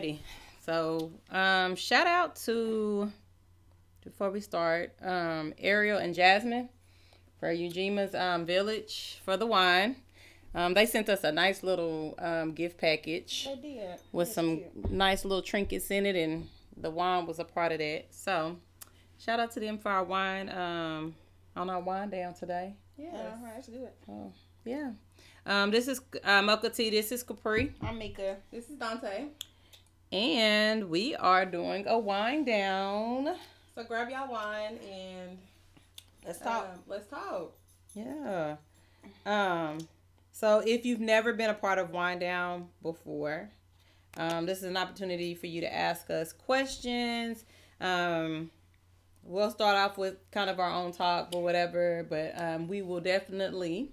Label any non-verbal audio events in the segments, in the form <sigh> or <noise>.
Alrighty. So, um, shout out to before we start, um, Ariel and Jasmine for Ujima's um, Village for the wine. Um, they sent us a nice little um, gift package They did. with some nice little trinkets in it, and the wine was a part of that. So, shout out to them for our wine um, on our wine down today. Yeah, that's good. Yeah. Um, this is uh, Mocha Tea. This is Capri. I'm Mika. This is Dante. And we are doing a wine down. So grab y'all wine and Let's um, talk. let's talk. Yeah. Um, so if you've never been a part of Wine Down before, um, this is an opportunity for you to ask us questions. Um, we'll start off with kind of our own talk or whatever, but um, we will definitely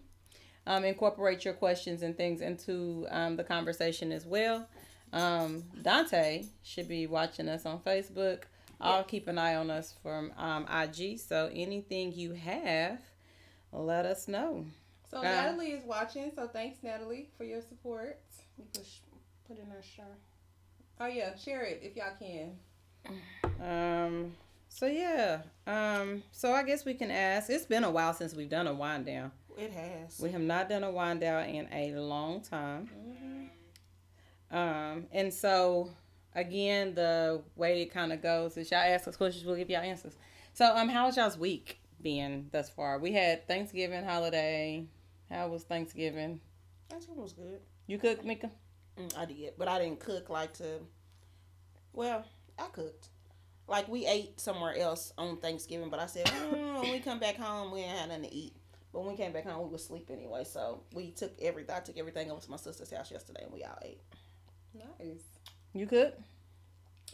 um, incorporate your questions and things into um, the conversation as well. Um, Dante should be watching us on Facebook. I'll keep an eye on us from um, IG. So anything you have, let us know. So Um, Natalie is watching. So thanks Natalie for your support. You push, put in our shirt. Oh yeah, share it if y'all can. Um. So yeah. Um. So I guess we can ask. It's been a while since we've done a wine down. It has. We have not done a wine down in a long time. Um. And so again, the way it kind of goes is y'all ask us questions, we'll give y'all answers. So um, how was y'all's week been thus far? We had Thanksgiving holiday. How was Thanksgiving? Think was good. You cooked, Mika? Mm, I did, but I didn't cook like to. Well, I cooked. Like we ate somewhere else on Thanksgiving, but I said mm, when we come back home, we ain't had nothing to eat. But when we came back home, we was asleep anyway. So we took everything. I took everything over to my sister's house yesterday, and we all ate. Nice. You cooked?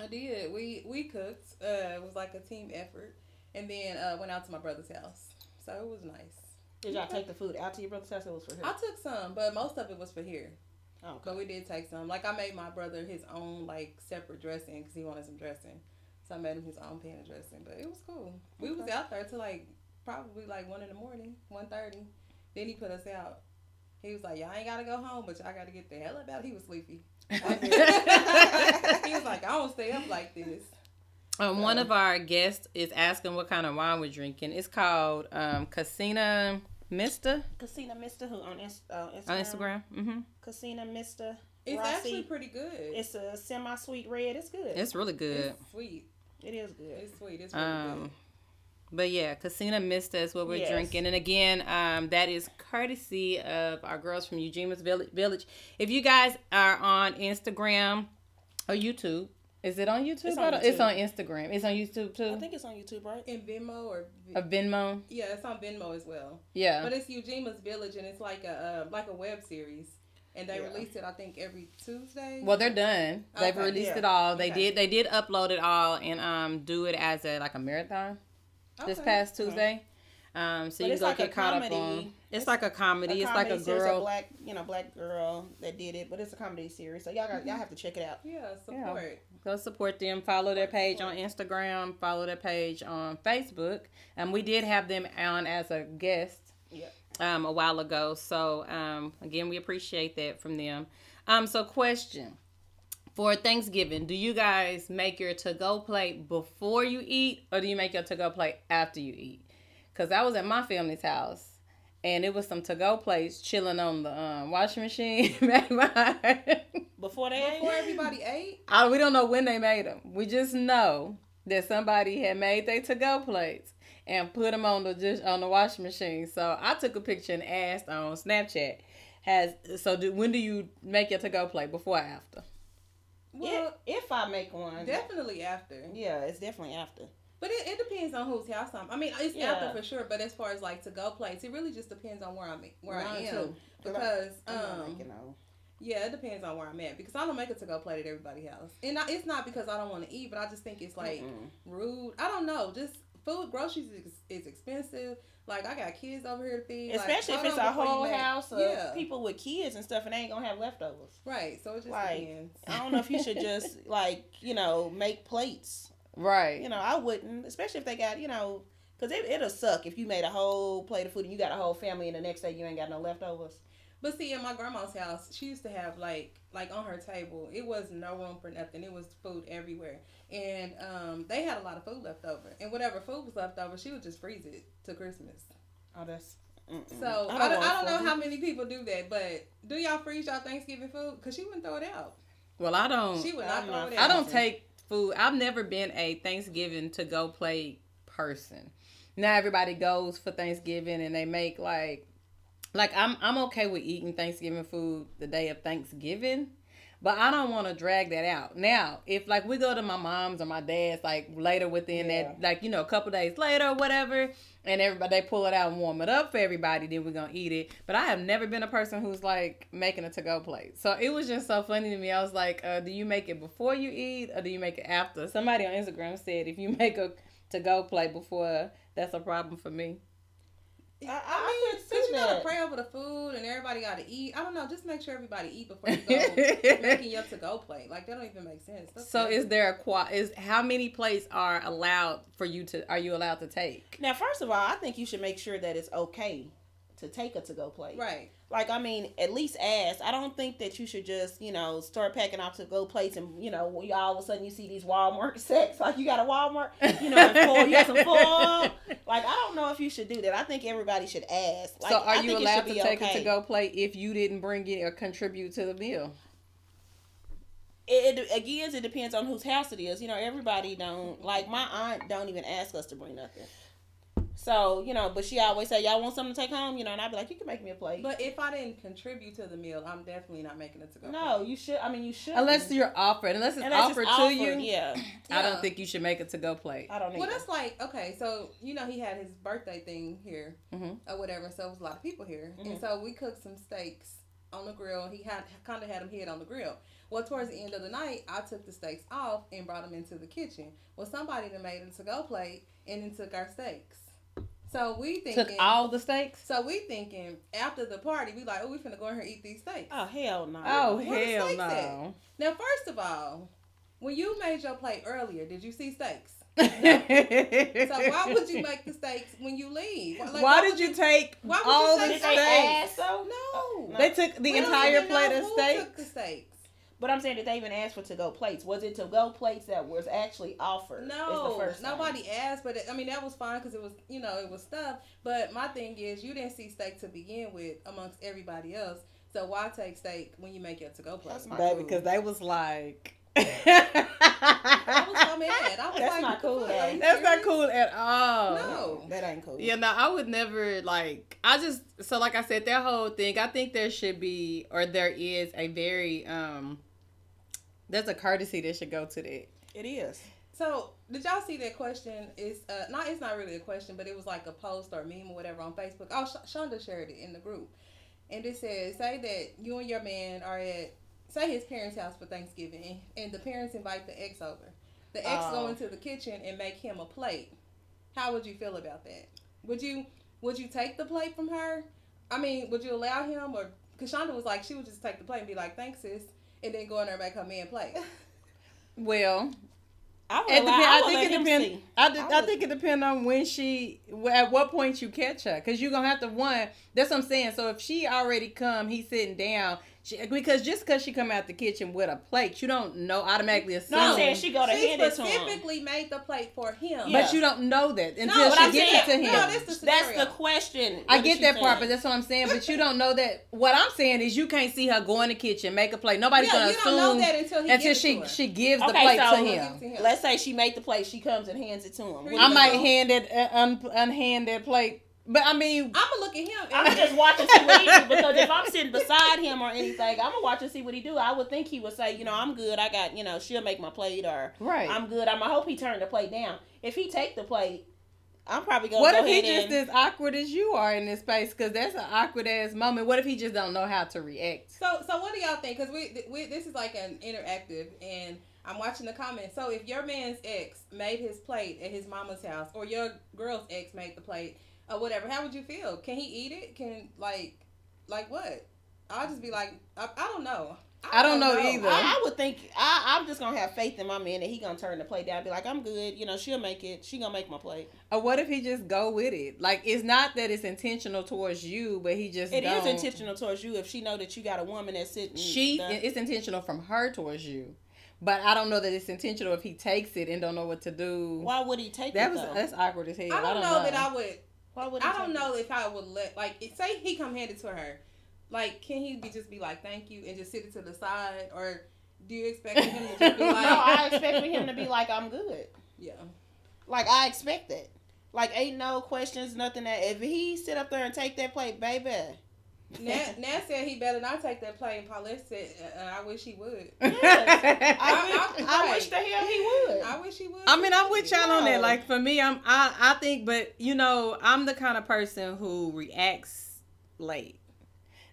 I did. We we cooked. Uh, it was like a team effort, and then uh, went out to my brother's house. So it was nice. Did y'all take the food out to your brother's house? It was for him. I took some, but most of it was for here. Oh, okay. But we did take some. Like I made my brother his own like separate dressing because he wanted some dressing. So I made him his own pan of dressing. But it was cool. We was out there till like probably like one in the morning, one thirty. Then he put us out. He was like, "Y'all ain't gotta go home, but y'all gotta get the hell up out." He was sleepy. <laughs> he was like, "I don't stay up like this." Um, one of our guests is asking what kind of wine we're drinking. It's called um, Casina Mista Casina Mister who on, Inst- uh, Instagram. on Instagram. hmm Casina Mister. It's Rossi. actually pretty good. It's, It's a semi-sweet red. It's good. It's really good. sweet. it is good. It's sweet. It's really Um, but yeah, Casina missed us what we're Yes. drinking. And again, um, that is courtesy of our girls from Eugene's Village. If you guys are on Instagram or YouTube, is it on YouTube? It's on don't- It's on Instagram. It's on YouTube too. I think it's on YouTube, right? In Venmo or A Venmo. yeah, it's on Venmo as well. Yeah. But it's Eugene's Village, and it's like a uh, like a web series, and they Yeah. release it I think every Tuesday. Well, they're done. They've Okay, released yeah. it all. They Okay. did. They did upload it all and um do it as a like a marathon this past Tuesday. Um, so But you it's go like get a caught up on. It's, It's like a comedy. it's like a comedy series, girl. black, you know, black girl that did it, but it's a comedy series. So y'all got y'all have to check it out. Yeah, support. Go support them. Follow their page on Instagram. Follow their page on Facebook. And we did have them on as a guest. Yeah. Um, a while ago. So um, again, we appreciate that from them. Um, so question for Thanksgiving, do you guys make your to-go plate before you eat, or do you make your to-go plate after you eat? Cause I was at my family's house. And it was some to-go plates chilling on the um, washing machine. <laughs> Before they Before ate, everybody ate, I, we don't know when they made them. We just know that somebody had made their to-go plates and put them on the dish on the washing machine. So I took a picture and asked on Snapchat. Has so do, when do you make your to-go plate? Before or after? Well, if, if I make one, definitely after. yeah, it's definitely after. But it, it depends on whose house I'm. I mean, it's Yeah. after for sure. But as far as like to go plates, it really just depends on where I'm where I am. too. Because I'm um, making no. yeah, it depends on where I'm at. Because I don't make it to go plate at everybody's house, and I, it's not because I don't want to eat, but I just think it's like Mm-mm. rude. I don't know. Just food, groceries is, is expensive. Like I got kids over here to feed. like, Especially if it's a whole house of yeah, people with kids and stuff, and they ain't gonna have leftovers. right. So it just Like, depends. I don't know if you should <laughs> just like you know make plates. Right. You know, I wouldn't, especially if they got you know, because it, it'll suck if you made a whole plate of food and you got a whole family and the next day you ain't got no leftovers. But see, in my grandma's house, she used to have like like on her table, it was no room for nothing. It was food everywhere, and um, they had a lot of food left over. And whatever food was left over, she would just freeze it to Christmas. Oh, that's. mm-mm. So I I don't, don't I don't, know how many people do that, but do y'all freeze y'all Thanksgiving food? Cause she wouldn't throw it out. Well, I don't. She would I'm not throw not it I don't take food. I've never been a Thanksgiving to go play person. Now everybody goes for Thanksgiving and they make like like I'm I'm okay with eating Thanksgiving food the day of Thanksgiving, but I don't want to drag that out. Now, if like we go to my mom's or my dad's like later within that like you know a couple days later or whatever, and everybody they pull it out and warm it up for everybody, then we're gonna eat it. But I have never been a person who's like making a to go plate. So it was just so funny to me. I was like, uh, do you make it before you eat or do you make it after? Somebody on Instagram said if you <laughs> make a to go plate before, that's a problem for me. I, I, I I mean, can since you gotta pray over the food and everybody gotta eat, I don't know. Just make sure everybody eat before you go <laughs> making your to go plate. Like that don't even make sense. That's So crazy. is there a qua is how many plates are allowed for you to are you allowed to take? Now, first of all, I think you should make sure that it's okay to take a to go plate. right? Like, I mean, at least ask. I don't think that you should just, you know, start packing out to go plates and, you know, you all of a sudden you see these Walmart <laughs> sets. Like, you got a Walmart, you know, full, you got some foil. <laughs> Like, I don't know if you should do that. I think everybody should ask. Like, so are you allowed to take a okay. to go plate if you didn't bring it or contribute to the meal? It, it again, it depends on whose house it is. You know, everybody don't like my aunt don't even ask us to bring nothing. So you know, but she always say, "Y'all want something to take home?" You know, and I'd be like, "You can make me a plate." But if I didn't contribute to the meal, I'm definitely not making it to go. no, you should. I mean, you should. Unless you're offered, unless it's Unless it's offered offered, to you, Yeah, <clears throat> I Yeah. don't think you should make it to go plate. I don't know. Well, that's like okay, so you know he had his birthday thing here Mhm. or whatever, so it was a lot of people here, Mhm. and so we cooked some steaks on the grill. He had kind of had them hid on the grill. Well, towards the end of the night, I took the steaks off and brought them into the kitchen. Well, somebody that made it to go plate and then took our steaks. So we thinking. Took all the steaks. so we thinking after the party, we like, oh, we finna go in here and eat these steaks. Oh hell no. Oh Where hell steaks no! Now, first of all, when you made your plate earlier, did you see steaks? so <laughs> So why would you make the steaks when you leave? Like, why would did you take why would you all the Did steaks? they steaks? ask though? No. They took the We entire plate of who steaks. Took the steaks. But I'm saying, did they even ask for to go plates? Was it to go plates that was actually offered? is the No, first thing. nobody asked, but it, I mean that was fine because it was you know it was stuff. But my thing is you didn't see steak to begin with amongst everybody else. So why take steak when you make your to go plate? That's not Baby, because they was like. <laughs> I was so mad. I was That's like, not cool, fuck? Dad. That's not cool at all. No. that ain't cool. Yeah, no, I would never like. I just so like I said, that whole thing. I think there should be, or there is a very um. There's a courtesy that should go to that. it is. So did y'all see that question? Is uh not it's not really a question, but it was like a post or meme or whatever on Facebook. Oh, Sh- Shonda shared it in the group, and it says, "Say that you and your man are at say his parents' house for Thanksgiving, and the parents invite the ex over. The ex go Oh. into the kitchen and make him a plate. How would you feel about that? Would you would you take the plate from her? I mean, would you allow him or?" Because Shonda was like, she would just take the plate and be like, "Thanks, sis," and then go in there and make her man plate. <laughs> Well, I it depend, I I think it him depends. see. I, d- I I would- think it depends on when she, at what point you catch her, because you're gonna have to one. That's what I'm saying. So if she already come, he's sitting down. She, because just because she come out the kitchen with a plate, you don't know automatically assume. No, I'm saying she go to she hand it to him. She specifically made the plate for him. Yeah. but you don't know that until No, she I'm gets saying- it to him. no, this the That's the question. I get that she part, but that's what I'm saying. But you <laughs> don't know that. What I'm saying is, you can't see her go in the kitchen, make a plate. Nobody's yeah, gonna you assume don't know that until he until gives it she she gives the plate so- to him. it to him. Let's say she made the plate. She comes and hands it to him. What I do I you might do? hand it uh, un, unhand that plate But I mean, I'm gonna look at him. I'm <laughs> just watching see what he do because if I'm sitting beside him or anything, I'm gonna watch and see what he do. I would think he would say, you know, I'm good. I got, you know, she'll make my plate or Right. I'm good. I'm. I hope he turned the plate down. If he take the plate, I'm probably gonna. what go if he just and, as awkward as you are in this space? Because that's an awkward ass moment. What if he just don't know how to react? So, so what do y'all think? Because we, we, this is like an interactive, and I'm watching the comments. So, if your man's ex made his plate at his mama's house, or your girl's ex made the plate, or whatever, how would you feel? Can he eat it? Can like, like what? I'll just be like, I, I don't know. I don't know either. I, I would think I, I'm just gonna have faith in my man that he gonna turn the plate down. and Be like, I'm good. You know, she'll make it. She gonna make my plate. Or what if he just go with it? Like it's not that it's intentional towards you, but he just It is don't. intentional towards you if she know that you got a woman that's sitting. She there. it's intentional from her towards you, but I don't know that it's intentional if he takes it and don't know what to do. Why would he take that it? was though? that's awkward as hell. I don't, know, that I would. Why would I don't it? know if I would let like say he come hand it to her. Like, can he be just be like, "Thank you," and just sit it to the side, or do you expect him to just be <laughs> like, no, I expect for him to be like, I'm good. "Yeah"? Like I expect that. Like ain't no questions, nothing that if he sit up there and take that plate, baby. Nat, Nat said he better not take that play, and Paulette said, uh, "I wish he would." I, <laughs> I- wish- I- I wish the hell he would. I wish he would. I mean, I'm with y'all on that. Like for me, I'm I I think, but you know, I'm the kind of person who reacts late.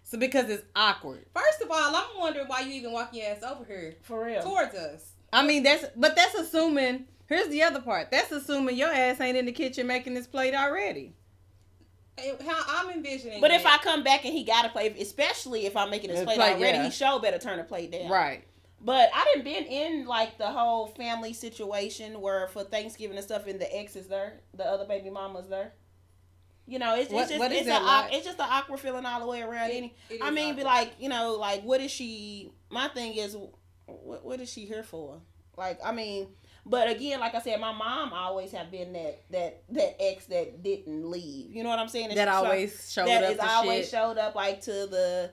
So because it's awkward. First of all, I'm wondering why you even walk your ass over here For real. towards us. I mean, that's but that's assuming. Here's the other part. That's assuming your ass ain't in the kitchen making this plate already. How I'm envisioning. But if I come back and he got to play, especially if I'm making his The plate, plate, already, yeah. he show better turn the plate down. Right. But I didn't been in like the whole family situation where for Thanksgiving and stuff, and the ex is there, the other baby mama's there. You know, it's, What- it's just it's, that a, like? it's just an awkward feeling all the way around. It- Any, it I is mean, be like, you know, like what is she? My thing is, what what is she here for? Like, I mean, but again, like I said, my mom always have been that that that ex that didn't leave. You know what I'm saying? And That always showed that up is to always shit. showed up like to the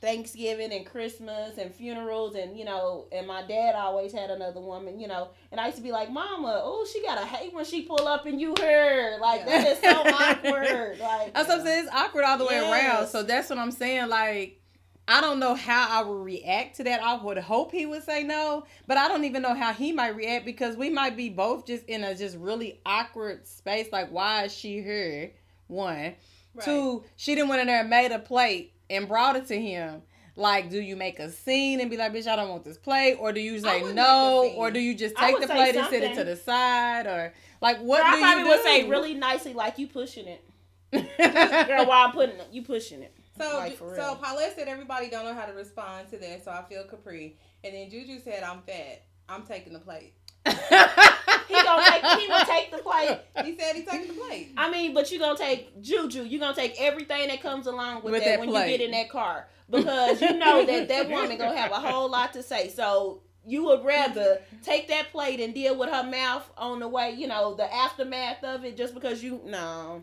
Thanksgiving and Christmas and funerals and you know and my dad always had another woman you know and I used to be like mama oh she got to hate when she pull up and you her like that is so <laughs> awkward like That's what I'm saying. It's awkward all the way around. So that's what I'm saying. Like, I don't know how I would react to that. I would hope he would say no, but I don't even know how he might react because we might be both just in a just really awkward space. Like, why is she here? One, Right. two, she didn't went in there and made a plate and brought it to him. Like, do you make a scene and be like, bitch, I don't want this plate? Or do you say no? make a scene. Or do you just take the plate and sit it to the side? Or like, what Girl, do I probably you do? would say really nicely like you pushing it <laughs> girl while I'm putting it you pushing it So, Like, so. Paulette said everybody don't know how to respond to that, so I feel Capri. And then Juju said I'm fat. I'm taking the plate. he gonna take he will take the plate He said he's taking the plate. I mean, but you gonna take juju. You gonna take everything that comes along with, With that, that when plate. you get in that car because you know that that woman gonna have a whole lot to say. So you would rather take that plate and deal with her mouth on the way. You know the aftermath of it, just because you no.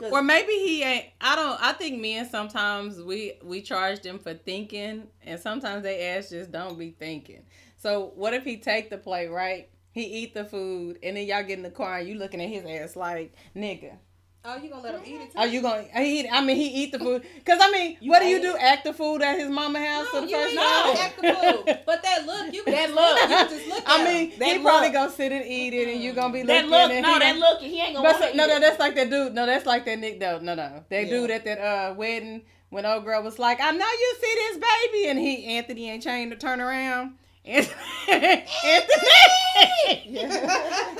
Or maybe he ain't. I don't. I think men sometimes we we charge them for thinking, and sometimes they ask just don't be thinking. So what if he take the plate right? He eat the food, and then y'all get in the car and you looking at his ass like nigga. Oh, you gonna let him eat it too? Are you gonna? He, I mean, he eat the food. Cause I mean, You what do you do? it. Act the food at his mama house No, for the you first ain't time? gotta act the food. <laughs> But that look, you can That look. you just look I mean, him. That he probably gonna sit and eat it, and you gonna be that looking. look, and no, he that gonna- look, he ain't gonna. But so, no, eat no, it. that's like that dude. No, that's like that Nick. No, no, no. That Yeah. dude at that uh wedding when old girl was like, "I know you see this baby," and he Anthony ain't chained to turn around. Anthony.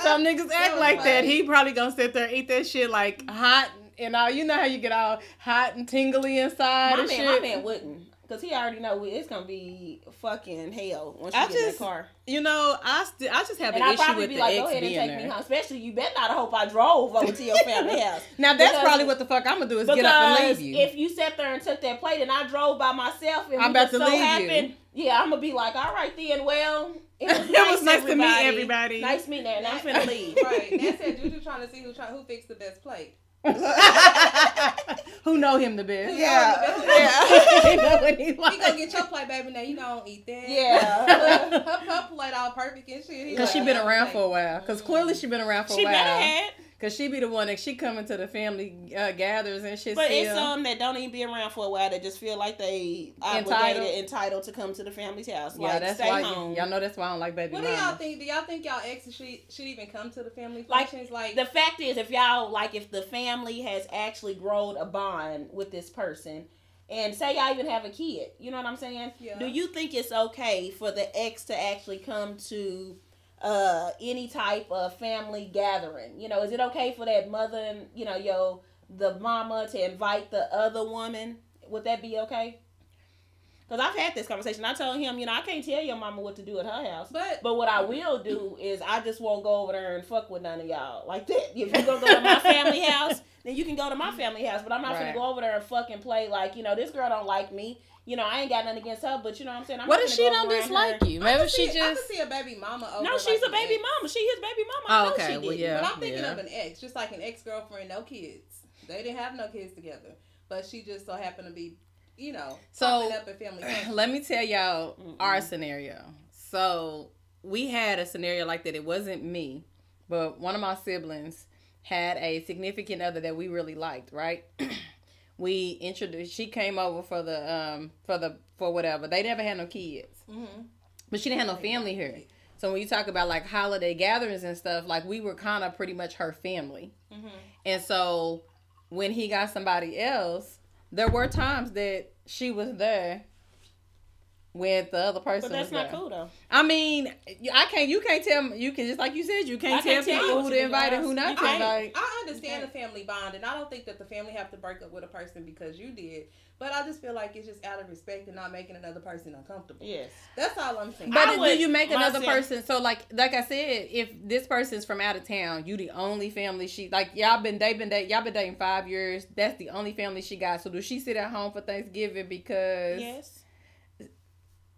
Some niggas act like that. He probably gonna sit there and eat that shit like hot and all. You know how you get all hot and tingly inside my and man, shit. my man wouldn't. Cause he already know it's gonna be fucking hell once you I get in just- that car. You know, I still I just have And an I'll issue probably with be the like, go ex ahead and take there. me home. Especially, you better not hope I drove over to your family <laughs> house. Now that's Because- probably what the fuck I'm gonna do is get up and leave you. if you sat there and took that plate and I drove by myself and I'm we about to so leave you. yeah, I'm gonna be like, all right then, well, <laughs> it was It nice, was nice to meet everybody. everybody. Nice meeting there, and I'm finna leave. right. Nat said Juju trying to see who try who fixed the best plate. <laughs> Who know him the best? Yeah, <laughs> He know what he He like. gonna get your plate, baby. Now you know I don't eat that. Yeah. <laughs> her, her plate all perfect and shit. He Cause like, she been around think. for a while. Cause clearly she been around for She a while. She better had. Cause she be the one that she coming to the family uh, gatherings and shit. But still. it's some that don't even be around for a while that just feel like they obligated, Entitled. entitled, to come to the family's house. yeah, like, that's stay why home. y'all know that's why I don't like baby What do y'all think? Do y'all think y'all exes should, should even come to the family Like, functions? Like, the fact is, if y'all like, if the family has actually grown a bond with this person, and say y'all even have a kid, you know what I'm saying? Yeah. Do you think it's okay for the ex to actually come to uh any type of family gathering? You know, is it okay for that mother and you know, yo, the mama to invite the other woman? Would that be okay? Because I've had this conversation. I told him, you know, I can't tell your mama what to do at her house. but But what I will do is I just won't go over there and fuck with none of y'all like that. If you're gonna go to my family <laughs> house, then you can go to my family house. But I'm not Right. gonna go over there and fucking play like you know this girl don't like me. You know I ain't got nothing against her, but you know what I'm saying. I'm What if she don't around her- dislike you? I Maybe she see, I just. can see a baby mama. Over No, she's like a baby ex. mama. She his baby mama. Oh, I know okay. she Well, did. yeah. But I'm thinking yeah. of an ex, just like an ex girlfriend, no kids. They didn't have no kids together, but she just so happened to be, you know, So, popping up at family. <clears throat> functions. Let me tell y'all Mm-mm. our scenario. So we had a scenario like that. It wasn't me, but one of my siblings had a significant other that we really liked. Right? <clears throat> we introduced. She came over for the um for the for whatever. They never had no kids, Mhm. but she didn't have no family here. So when you talk about like holiday gatherings and stuff, like we were kind of pretty much her family. Mhm. And so when he got somebody else, there were times that she was there with the other person. But that's not there. cool though. I mean, I can't. You can't tell. You can just like you said. You can't tell can't tell people who to invite and who not to invite. I understand the family bond, and I don't think that the family have to break up with a person because you did. But I just feel like it's just out of respect and not making another person uncomfortable. Yes. That's all I'm saying. But I do you make another myself- person? So like, like I said, if this person's from out of town, you the only family she like. Y'all been they been dating. Y'all been dating five years. That's the only family she got. So do she sit at home for Thanksgiving because Yes.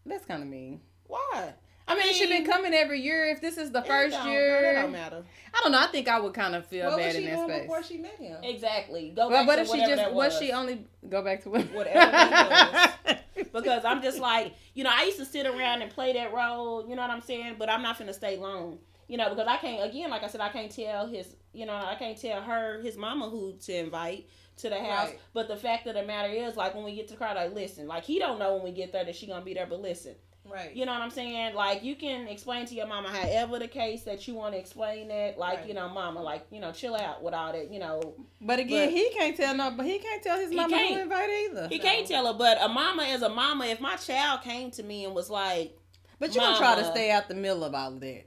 That's kind of mean. Why? I mean, she's been coming every year. If this is the It first don't- year, That don't matter. I don't know. I think I would kind of feel what was bad she in that doing space. before she met him? Exactly. Go Well, back what to if she whatever just that was was. she only go back to what? <laughs> Whatever that <laughs> because I'm just like, you know, I used to sit around and play that role, you know what I'm saying? But I'm not gonna stay long, you know, because I can't, again, like I said, I can't tell his, you know, I can't tell her, his mama who to invite to the house. Right. But the fact of the matter is, like, when we get to the car, like, listen, like, he don't know when we get there that she gonna be there, but listen, Right. you know what I'm saying? Like, you can explain to your mama however the case that you want to explain that, like, Right. you know, mama, like, you know, chill out with all that, you know, But again, But- he can't tell no. But he can't tell his He mama can't. who invite either. he can't tell her, but a mama is a mama. If my child came to me and was like, But you don't try to stay out the middle of all of that.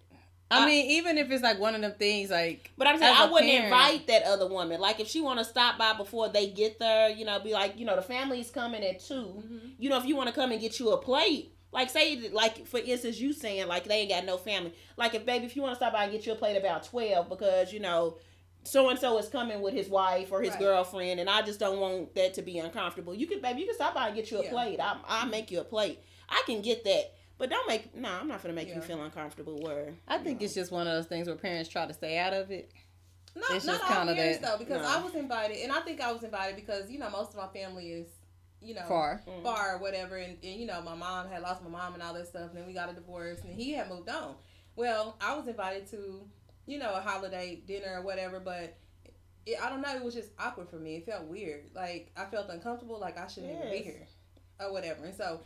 I, I- mean, even if it's like one of them things, like But I'm saying I wouldn't parent- invite that other woman. Like if she want to stop by before they get there, you know, be like, you know, the family's coming at 2 Mm-hmm. You know, if you want to come and get you a plate, like say, like for instance, you saying like they ain't got no family. Like if baby, if you want to stop by and get you a plate about twelve because you know. So and so is coming with his wife or his Right. girlfriend, and I just don't want that to be uncomfortable. You can, baby, you can stop by and get you a Yeah. plate. I, I'll make you a plate. I can get that, but don't make. No, I'm not gonna make Yeah. you feel uncomfortable. Where I think it's just one of those things where parents try to stay out of it. Not, It's not just all kinda parents that- though, because No. I was invited, and I think I was invited because you know most of my family is, you know, Far. Mm. far or whatever, and, and you know my mom had lost my mom and all that stuff, and then we got a divorce, and he had moved on. Well, I was invited to, you know, a holiday dinner or whatever, but. It, I don't know. It was just awkward for me. It felt weird. Like I felt uncomfortable. Like I shouldn't even be here, or whatever. And so,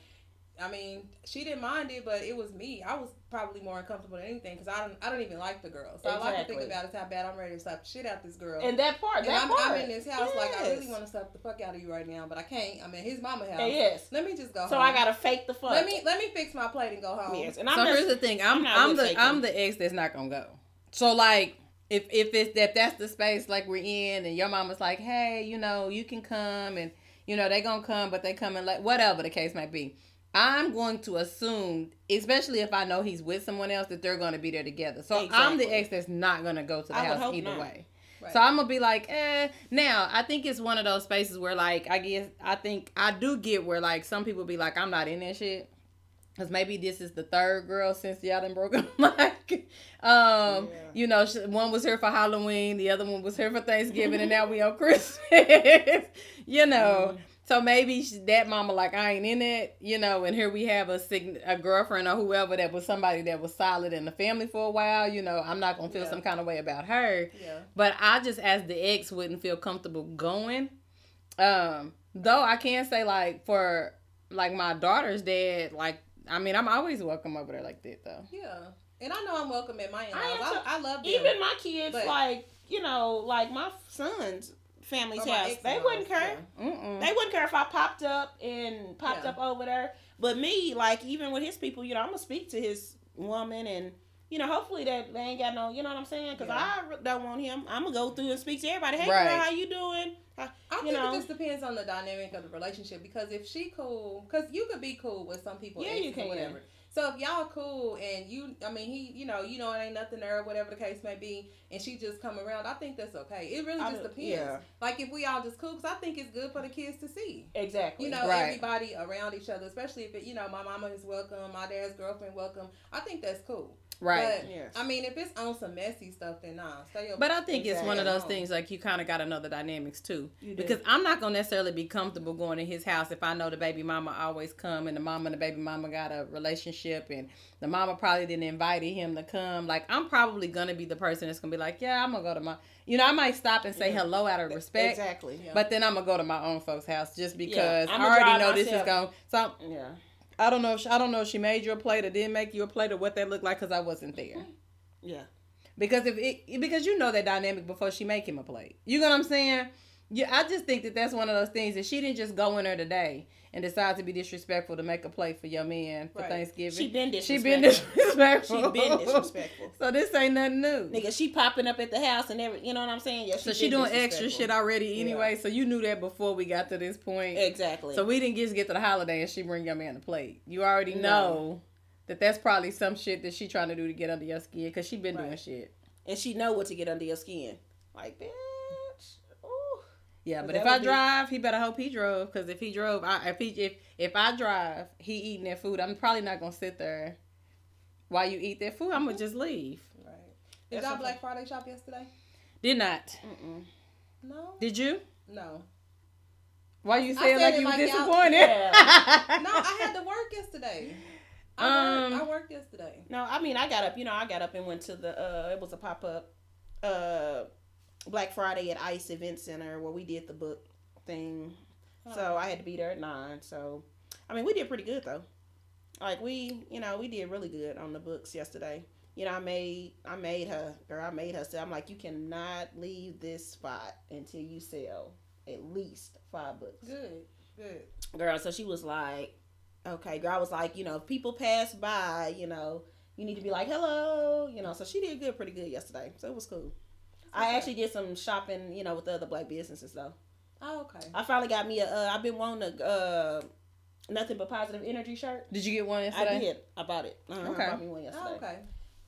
I mean, she didn't mind it, but it was me. I was probably more uncomfortable than anything because I don't. I don't even like the girl. So all I can think about is how bad I'm ready to slap shit out this girl. and that part, And that I'm, part. I'm in this house like I really want to slap the fuck out of you right now, but I can't. I'm in his mama house. Yes. Let me just go. So home. I gotta fake the fuck. let me let me fix my plate and go home. Yes, and so I'm here's just, the thing. I'm I'm I'm, the faking. I'm the ex that's not gonna go. So like if if it's that that's the space like we're in and your mama's like, hey, you know, you can come and you know they gonna come, but they coming like whatever the case might be. I'm going to assume, especially if I know he's with someone else, that they're going to be there together. So I'm the ex that's not going to go to the I house either not. way. Right. So I'm gonna be like, eh. Now I think it's one of those spaces where like I guess I think I do get where like some people be like, I'm not in that shit. Cause maybe this is the third girl since y'all done broke up. <laughs> like, um, Yeah. you know, one was here for Halloween, the other one was here for Thanksgiving, and now we on <laughs> Christmas. you know, So maybe that mama like I ain't in it, you know, and here we have a sign- a girlfriend or whoever that was somebody that was solid in the family for a while, you know, I'm not gonna feel Yeah. some kind of way about her. Yeah. But I just as the ex wouldn't feel comfortable going. Um, though I can say like for like my daughter's dad, like I mean I'm always welcome over there like that though. Yeah. And I know I'm welcome at my in-laws. I I. I, love them. Even my kids, But- like you know, like my son's family's my house, they wouldn't care. yeah. They wouldn't care if I popped up and popped Yeah. up over there. But me, like even with his people, you know, I'm gonna speak to his woman and. You know, hopefully that they ain't got no. You know what I'm saying? Because Yeah. I don't want him. I'm gonna go through and speak to everybody. Hey, Right. girl, how you doing? How- I you think know. it just depends on the dynamic of the relationship because if she cool, because you could be cool with some people, Yeah, you can. whatever. So if y'all cool and you, I mean, he, you know, you know, it ain't nothing there, whatever the case may be, and she just come around, I think that's okay. It really just depends. yeah. Like if we all just cool, because I think it's good for the kids to see. Exactly. You know, Right. everybody around each other, especially if it, you know, my mama is welcome, my dad's girlfriend welcome. I think that's cool. Right. But Yes. I mean, if it's on some messy stuff, then nah, stay up. But I think it's one of those Exactly. things like you kind of got to know the dynamics too, You do. because I'm not gonna necessarily be comfortable going to his house if I know the baby mama always come and the mama and the baby mama got a relationship and the mama probably didn't invite him to come. Like I'm probably gonna be the person that's gonna be like, yeah, I'm gonna go to my, you know, I might stop and say Yeah. hello out of respect, exactly. Yeah. but then I'm gonna go to my own folks' house just because I already know this is myself. going. So I'm- Yeah. I don't know if she, I don't know if she made you a plate or didn't make you a plate or what that looked like because I wasn't there. Yeah. Because if it because you know that dynamic before she make him a plate. You know what I'm saying? Yeah, I just think that that's one of those things that she didn't just go in there today and decide to be disrespectful to make a plate for your man for Right. Thanksgiving. She been disrespectful. She been disrespectful. She been disrespectful. so this ain't nothing new. Nigga, she popping up at the house and every, you know what I'm saying? Yeah, so she doing extra shit already anyway. So you knew that before we got to this point. Exactly. So we didn't just get to the holiday and she bring your man a plate. You already No. know that that's probably some shit that she trying to do to get under your skin because she been doing shit. and she know what to get under your skin. Like, bitch. Ooh. Yeah, But but if I would be- drive, he better hope he drove. Cause if he drove, I, if he if if I drive, he eating that food. I'm probably not gonna sit there while you eat that food. I'm gonna just leave. Right. Did That's y'all. Black Friday shop yesterday? Did not. Mm-mm. No. Did you? No. Why you saying like you were like y'all- disappointed? <laughs> No, I had to work yesterday. I, Um, worked, I worked yesterday. No, I mean, I got up, you know, I got up and went to the, uh, it was a pop up, uh, Black Friday at ICE Event Center where we did the book thing. Oh. So I had to be there at nine. So, I mean, we did pretty good though. Like we, you know, we did really good on the books yesterday. You know, I made, I made her, girl, I made her say, I'm like, you cannot leave this spot until you sell at least five books. Good. Good. Girl, so she was like, okay, girl, I was like, you know, if people pass by, you know, you need to be like, hello, you know, so she did good, pretty good yesterday. So it was cool. I okay. actually did some shopping, you know, with the other black businesses though. Oh, okay. I finally got me a. Uh, I've been wanting a uh, nothing but positive energy shirt. Did you get one yesterday? I did. I bought it. Uh-huh, Okay. I bought me one yesterday. Oh, okay.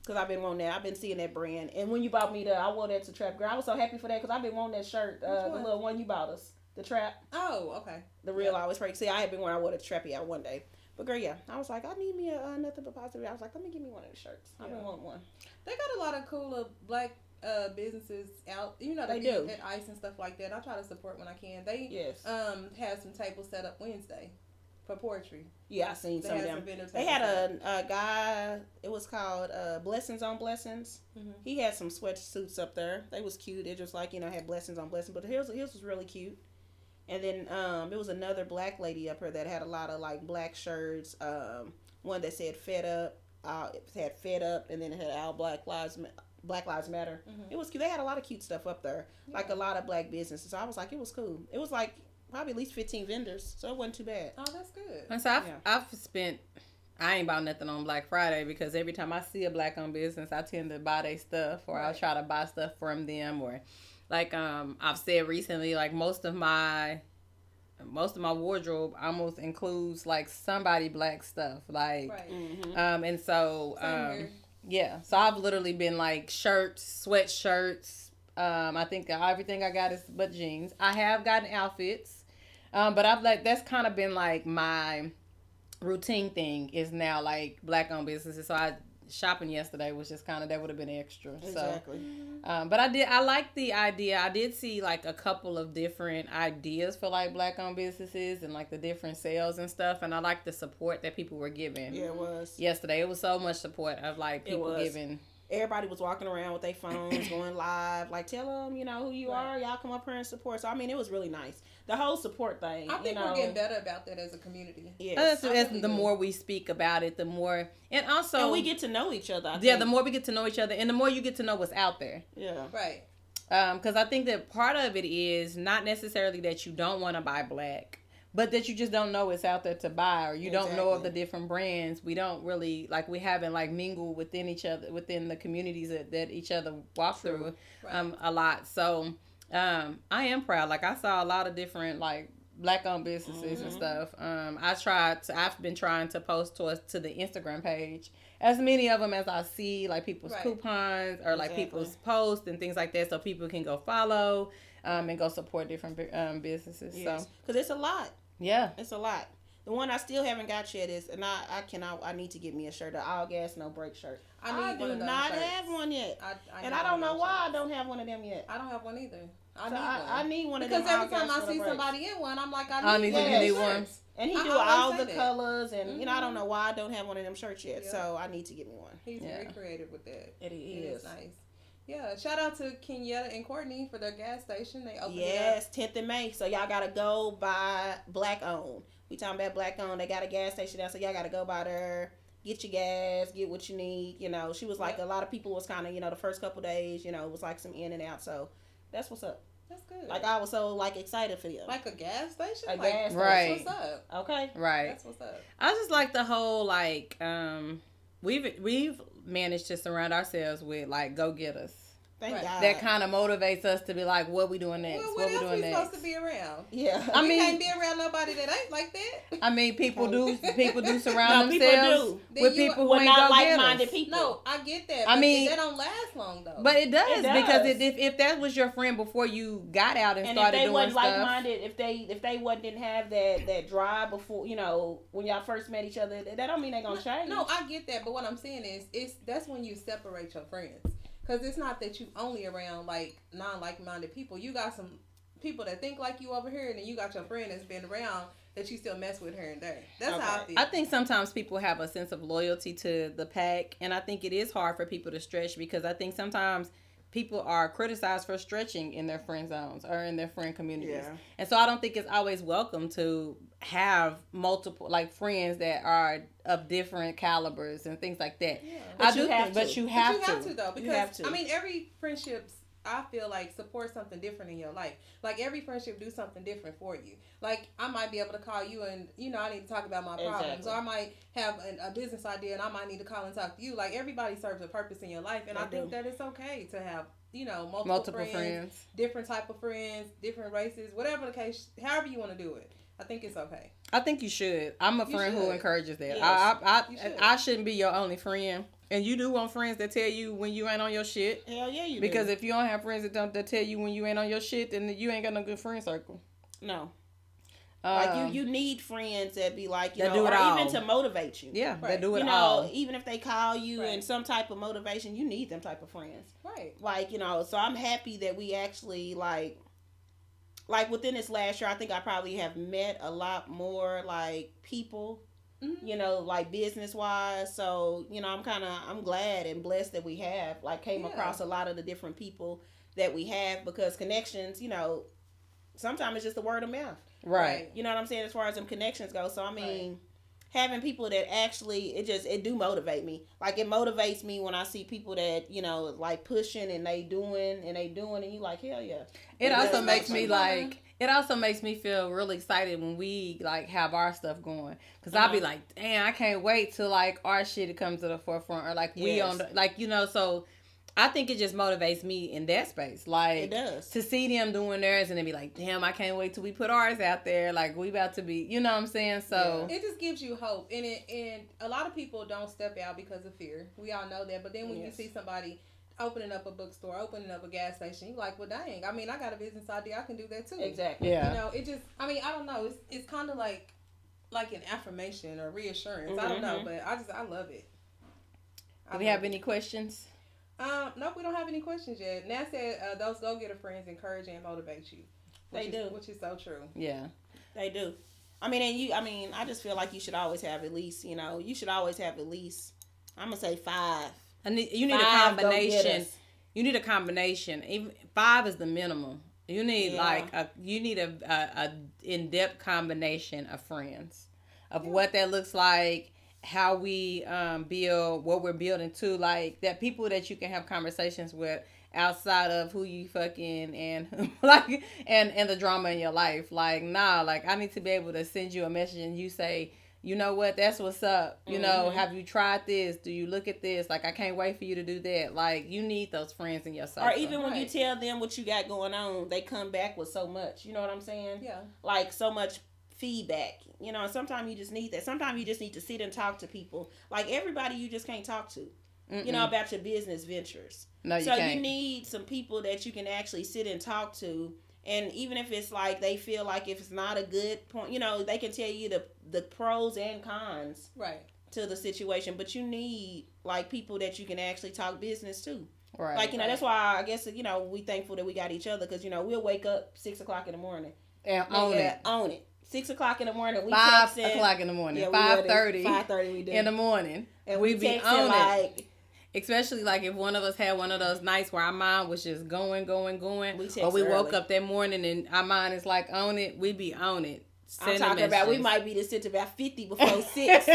Cause I've been wanting that. I've been seeing that brand. And when you bought me the, I wore that to Trap Girl. I was so happy for that because I've been wanting that shirt. Uh, the little one you bought us, the Trap, Oh, okay. the real always break. See, I had been wearing. I wore the Trappy out one day. But girl, yeah, I was like, I need me a uh, nothing but positive. I was like, let me give me one of the shirts. I've been Yeah. wanting one. They got a lot of cool black uh, businesses out. You know, They they, do. at Ice and stuff like that. I try to support when I can. They Yes. um had some tables set up Wednesday for poetry. Yeah, I seen They some of them. They had a, a guy. It was called uh, Blessings on Blessings. Mhm. He had some sweatsuits up there. They was cute. It just like you know had blessings on blessings. But his his was really cute. And then um, it was another black lady up here that had a lot of like black shirts. Um, one that said "Fed Up." Uh, it had "Fed Up," and then it had "All Black Lives Black Lives Matter." Mhm. It was cute. They had a lot of cute stuff up there, like a lot of black businesses. So I was like, it was cool. It was like probably at least fifteen vendors, so it wasn't too bad. Oh, that's good. And so I've, Yeah. I've spent. I ain't bought nothing on Black Friday because every time I see a black owned business, I tend to buy their stuff or I'll try to buy stuff from them or like um I've said recently, like most of my most of my wardrobe almost includes like somebody black stuff. Like Right. Mm-hmm. um and so Same um here. Yeah. So I've literally been like shirts, sweatshirts. Um, I think everything I got is but jeans. I have gotten outfits. Um, but I've like that's kind of been like my routine thing is now like black owned businesses. So I shopping yesterday was just kind of that would have been extra. Exactly. So, um, but I did I like the idea. I did see like a couple of different ideas for like black owned businesses and like the different sales and stuff. And I like the support that people were giving. Yeah, it was. Yesterday, it was so much support of like people giving. Everybody was walking around with their phones, <coughs> going live. Like, tell them, you know, who you Right. are. Y'all come up here and support. So, I mean, it was really nice. The whole support thing. I think you know, we're getting better about that as a community. Yes. As, I as really the do. more we speak about it, the more, and also and we get to know each other. I yeah, think. the more we get to know each other, and the more you get to know what's out there. Yeah. Right. because I think that part of it is not necessarily that you don't want to buy black, but that you just don't know it's out there to buy, or you don't know of the different brands. We don't really like we haven't like mingled within each other within the communities that, that each other walk through Right. um a lot. So um I am proud. Like I saw a lot of different like black owned businesses and Mhm. stuff. Um I tried to, I've been trying to post towards to the Instagram page as many of them as I see like people's Right. coupons or like Exactly. people's posts and things like that so people can go follow um and go support different um businesses. Yes. So Because it's a lot. yeah. It's a lot. The one I still haven't got yet is, and I, I cannot, I need to get me a shirt, an all gas, no brake shirt. I I, do one not shirts. have one yet. I, I and I don't know those why I don't have one of them yet. I don't have one either. I So need I, one. I need one of them because every time I see brakes. somebody in one, I'm like, I I need, need one of get those me one. And he I do all the that. colors, and you know I don't know mm-hmm. why I don't have one of them shirts yet. Yeah. So I need to get me one. He's Yeah. very creative with that. It It is. is nice. Yeah, shout out to Kenyatta and Courtney for their gas station. They opened Yes, 10th of May. So y'all gotta go by black owned. We talking about black owned. They got a gas station there, so y'all gotta go by there. Get your gas, get what you need. You know, she was like Yep. a lot of people was kind of you know the first couple days. You know, it was like some in and out. So that's what's up. That's good. Like I was so like excited for you. like a gas station. A like, gas Right. That's what's up. okay. Right. That's what's up. I just like the whole like um we've we've managed to surround ourselves with like go getters. Thank Right. God. That kind of motivates us to be like, what we doing next? Well, what what we else doing we next? supposed to be around? yeah. I we mean- can't be around nobody that ain't like that. I mean, people do <laughs> people do surround No, people themselves do. With you- people who We're ain't not like-minded people. No, I get that. I mean- that don't last long though. But it does, It does. because it, if if that was your friend before you got out and, and if started they doing wasn't stuff, like minded, if they if they wasn't didn't have that that drive before, you know, when y'all first met each other, that don't mean they gonna change. No, I get that, but what I'm saying is, it's that's when you separate your friends, because it's not that you only around like non like minded people. You got some people that think like you over here, and then you got your friend that's been around that you still mess with here and there. That's how I feel. I think sometimes people have a sense of loyalty to the pack, and I think it is hard for people to stretch because I think sometimes people are criticized for stretching in their friend zones or in their friend communities. Yeah. And so I don't think it's always welcome to have multiple like friends that are of different calibers and things like that. Yeah. But I you do have think, but to. you But have you to. have to though, You because have to. I mean, every friendships I feel like support something different in your life. Like every friendship do something different for you. Like I might be able to call you and you know I need to talk about my problems, Exactly. or I might have an, a business idea and I might need to call and talk to you. Like everybody serves a purpose in your life, and They I think that it's okay to have you know multiple, Multiple friends, friends. different type of friends, different races, whatever the case, however you want to do it. I think it's okay. I think you should. I'm a You friend who encourages that. Yes, I I I, should. I shouldn't be your only friend. And you do want friends that tell you when you ain't on your shit. Hell yeah, you do. Because do. if you don't have friends that don't that tell you when you ain't on your shit, then you ain't got no good friend circle. no, Um, like you, you need friends that be like you know, do it or all. even to motivate you. yeah, they Right. do it you know, all. even if they call you Right. and some type of motivation, you need them type of friends. Right. Like you know, so I'm happy that we actually like, like within this last year, I think I probably have met a lot more like people Mhm. you know, like business wise. So, you know, I'm kind of I'm glad and blessed that we have like came Yeah. across a lot of the different people that we have because connections, you know, sometimes it's just the word of mouth. Right. You know what I'm saying as far as them connections go. So, I mean, having people that actually it just it do motivate me. Like it motivates me when I see people that, you know, like pushing and they doing and they doing and you like, hell yeah. It It also makes make me like it also makes me feel really excited when we like have our stuff going because I'll be Uh-huh. like, damn, I can't wait till like our shit comes to the forefront or like we Yes. on the, like you know. So I think it just motivates me in that space, like It does. to see them doing theirs and then be like, damn, I can't wait till we put ours out there. Like we about to be, you know what I'm saying? So It just gives you hope, and it and a lot of people don't step out because of fear. We all know that. But then when Yes. you see somebody opening up a bookstore, opening up a gas station, you're like, well, dang. I mean, I got a business idea. I can do that too. Exactly. yeah, You know, it just. I mean, I don't know. It's it's kind of like like an affirmation or reassurance. I don't know, Mhm. but I just I love it. I Do we have it. any questions? Um, nope, we don't have any questions yet. Nat said uh, those go getter friends encourage and motivate you. They is, do. which is so true. Yeah. They do. I mean, and you. I mean, I just feel like you should always have at least. You know, you should always have at least. I'm gonna say five. I need, you need a combination. You need a combination. Even five is the minimum. You need Yeah. like a you need a a, a in depth combination of friends, of what that looks like, how we um build, what we're building to, like that people that you can have conversations with outside of who you fucking and <laughs> like and and the drama in your life. Like nah, like I need to be able to send you a message and you say. You know what? That's what's up. You know, Mhm. have you tried this? Do you look at this? Like, I can't wait for you to do that. Like, you need those friends in your circle. Or even when you tell them what you got going on, they come back with so much. You know what I'm saying? Yeah. Like so much feedback. You know, and sometimes you just need that. Sometimes you just need to sit and talk to people. Like everybody, you just can't talk to. You know about your business ventures. no, you so can't. you need some people that you can actually sit and talk to and even if it's like they feel like if it's not a good point you know they can tell you the the pros and cons Right. to the situation but you need like people that you can actually talk business to right. like you know that's why i guess you know we thankful that we got each other because you know we'll wake up six o'clock in the morning and own Yeah, it. own it six o'clock in the morning we Five texting. o'clock in the morning. Yeah, Five thirty 5:30 we do in the morning. and we we, be on it. like Especially like if one of us had one of those nights where our mind was just going, going, going, We or we woke up that morning and our mind is like on it. We be on it. I'm talking about we might be to sit to about 50 before <laughs> six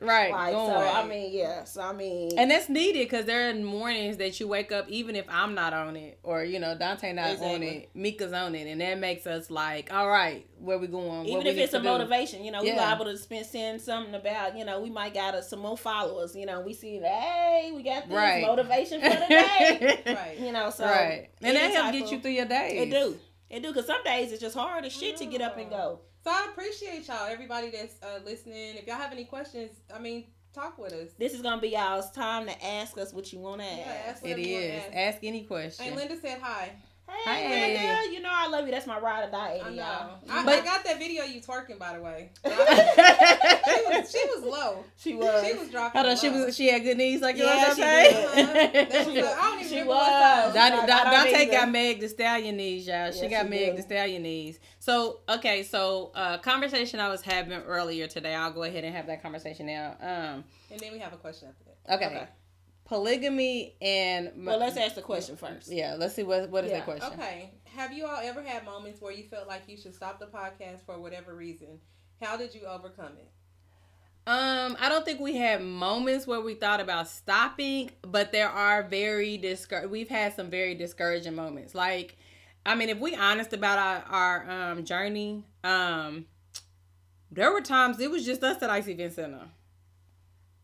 right. Like, so I mean, yeah. So I mean, and that's needed because there are mornings that you wake up, even if I'm not on it, or you know Dante not on it, Mika's on it, and that makes us like, all right, where we going? Even if it's a do? motivation, you know, we Yeah. liable to spend send something about, you know, we might got us some more followers. You know, we see, hey, we got this Right. motivation for the <laughs> day. Right. you know, so right, and that help get you through your days. It do, it do, because some days it's just hard as shit to get up and go. So I appreciate y'all, everybody that's uh, listening. If y'all have any questions, I mean, talk with us. This is gonna be y'all's time to ask us what you want to Yeah, ask. ask It whatever you wanna is. ask. Ask any question. And Linda said hi. Hey, Hey. Linda, you know I love you. That's my ride or die, I Eddie, know. y'all. I, But- I got that video of you twerking, by the way. <laughs> she was she was low. She was. She was dropping. Hold on, she was she had good knees like Yeah, yours, she Dante? did. That was She a- I don't <laughs> even she remember what size. was. Dante, I- I Dante, don't Dante either. got Meg the Stallion knees, y'all. She Yeah, got she Meg do. the Stallion knees. So, okay, so uh conversation I was having earlier today. I'll go ahead and have that conversation now. Um, And then we have a question after that. okay. Okay. Polygamy and Well, let's ask the question first. yeah, let's see what what is Yeah, that question. Okay. Have you all ever had moments where you felt like you should stop the podcast for whatever reason? How did you overcome it? Um, I don't think we had moments where we thought about stopping, but there are very discour. We've had some very discouraging moments. Like, I mean, if we honest about our, our um journey, um, there were times it was just us at Ice Event Center,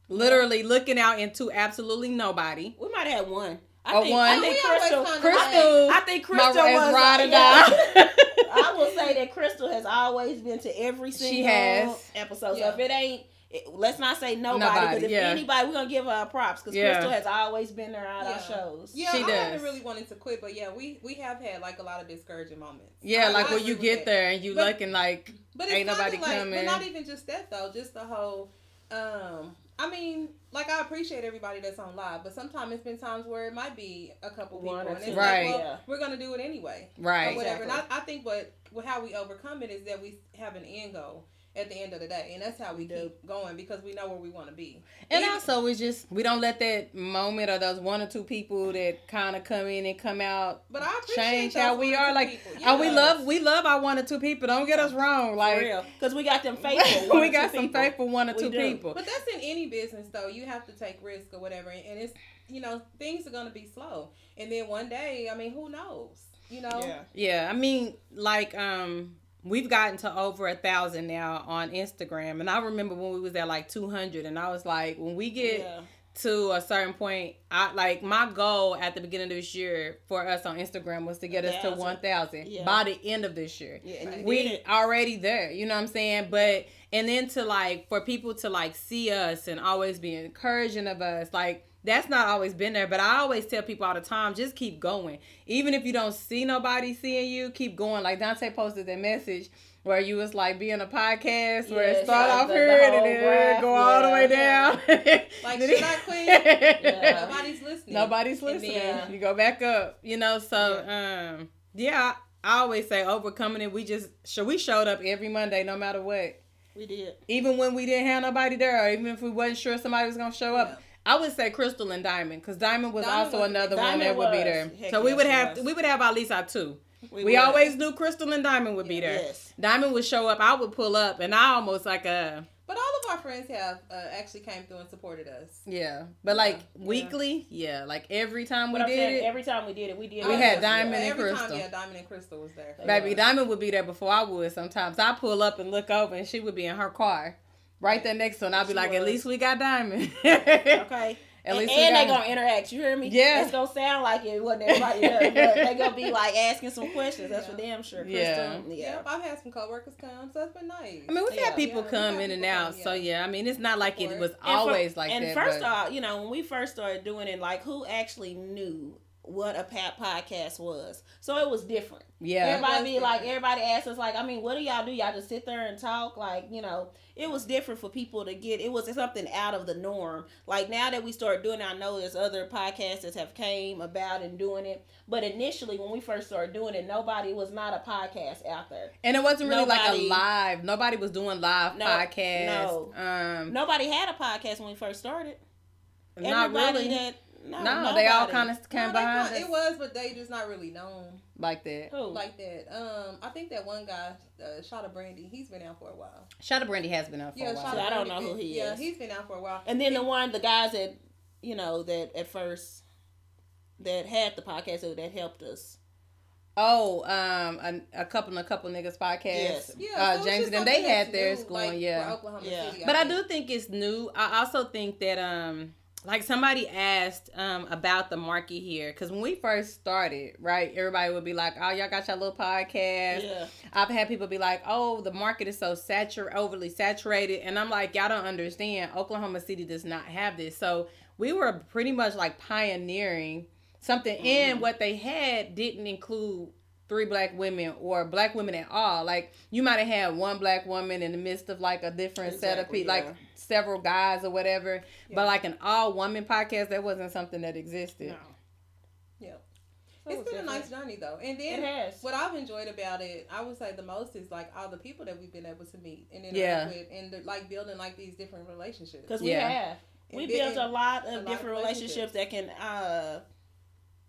literally looking out into absolutely nobody. We might have had one. I think, one. I think Crystal. Crystal, I think Crystal as was ride or yeah. <laughs> I will say that Crystal has always been to every She single has. episode. Yeah. So if it ain't, it, let's not say nobody. Nobody, Because if yeah. anybody, we're gonna give her props because Yeah. Crystal has always been there on Yeah. our shows. Yeah, She I does. haven't really wanted to quit, but yeah, we we have had like a lot of discouraging moments. yeah, I- like I when you get there and you But- looking like But Ain't nobody like, coming. But not even just that though. Just the whole. Um, I mean, like I appreciate everybody that's on live, but sometimes it's been times where it might be a couple people, and it's. Right. like, well, Yeah. we're gonna do it anyway, right. or whatever. Exactly. And I, I think what what how we overcome it is that we have an end goal at the end of the day, and that's how we, We keep going because we know where we want to be. And Even- also, it's just we don't let that moment or those one or two people that kind of come in and come out But I appreciate change how we are. Like, people. oh, we love we love our one or two people. Don't get us wrong. Like, real, because we got them <laughs> faithful. we got some people. faithful one or We two do. people. But that's in any business, though. You have to take risk or whatever, and and it's you know things are gonna be slow, and then one day, I mean, who knows? You know, Yeah. Yeah, I mean, like, um, we've gotten to over a thousand now on Instagram, and I remember when we was at like two hundred, and I was like, when we get Yeah. to a certain point, I like my goal at the beginning of this year for us on Instagram was to get us to 1,000. Yeah. by the end of this year. Yeah, and you did we already there you know what i'm saying but and then to like for people to like see us and always be encouraging of us like that's not always been there. But I always tell people all the time, just keep going. Even if you don't see nobody seeing you, keep going. Like Dante posted that message where you was like being a podcast where it start off the- here the and then graph, go all the way yeah. down. <laughs> Like, should I quit? <laughs> Yeah. Nobody's listening. Nobody's listening. then- you go back up, you know. So, um, yeah, I, I always say overcoming it. We just so we showed up every Monday, no matter what. We did. Even when we didn't have nobody there, or even if we wasn't sure somebody was gonna show up. Yeah. I would say Crystal and Diamond, because Diamond was Diamond also was- another one Diamond that would be there. Heck so we yes, would have was. we would have at least our two. We, would. always knew Crystal and Diamond would be there. Yes. Diamond would show up. I would pull up, and I almost like a But all of our friends have uh, actually came through and supported us. yeah. But like Yeah. weekly, yeah, like every time we I'm did saying it, every time we did it, we did. We it. had Yeah. Diamond and every Crystal. time, yeah, Diamond and Crystal was there. Baby, Yeah. Diamond would be there before I would sometimes. I pull up and look over and she would be in her car. Right there next to her. And I'll be She like, at least we got Diamond. <laughs> Okay. At and least we and they gonna interact. You hear me? Yeah. It's gonna sound like it wasn't everybody there, but <laughs> they gonna be like asking some questions. That's for damn sure. Crystal. Yeah. Yeah. Yep, I've had some coworkers come, so it's been nice. I mean, we've Yeah. had people Yeah, come had in and out. come, So, yeah. yeah, I mean, it's not like it was And for- always like and that. first but- off, you know, when we first started doing it, like who actually knew what a pat podcast was? So it was different. yeah. everybody was be like, everybody asked us like, I mean, what do y'all do? Y'all just sit there and talk? Like, you know, it was different for people to get. It was something out of the norm. Like now that we start doing, it, I know there's other podcasts that have came about and doing it. But initially, when we first started doing it, nobody was not a podcast out there. And it wasn't really like a live. Nobody was doing live No, podcasts. no. Um, Nobody had a podcast when we first started. not Everybody really. that no, no, they all kind of came No, behind kind- us It was, but they just not really known like that. Who? like that. Um, I think that one guy, uh, Shot of Brandy, he's been out for a while. Shada Brandy has been out for Yeah, a while. Shot I don't Brandy know who been- he Yeah, he's been out for a while. And then the one, the guys that you know that at first that had the podcast that helped us. Oh, um, a, a couple, a couple niggas podcast. Yes. Yeah, uh, so it's James and them, they had theirs new, going. like, yeah, for Oklahoma Yeah. City, but I do think it's new. I also think that um like somebody asked um about the market here because when we first started, right, everybody would be like, "Oh, y'all got your little podcast." Yeah. I've had people be like, "Oh, the market is so saturated, overly saturated," and I'm like, "Y'all don't understand. Oklahoma City does not have this." So we were pretty much like pioneering something, and what they had didn't include three black women or black women at all. Like you might have had one black woman in the midst of like a different set of Exactly, people, like several guys or whatever. Yeah. But like an all woman podcast, that wasn't something that existed. No. Yeah. So It's it's been a nice journey though, and then It has. what I've enjoyed about it, I would say the most is like all the people that we've been able to meet and interact Yeah. with, and the, like building like these different relationships. Because we Yeah. have. We built a lot a of lot of different relationships that can, uh,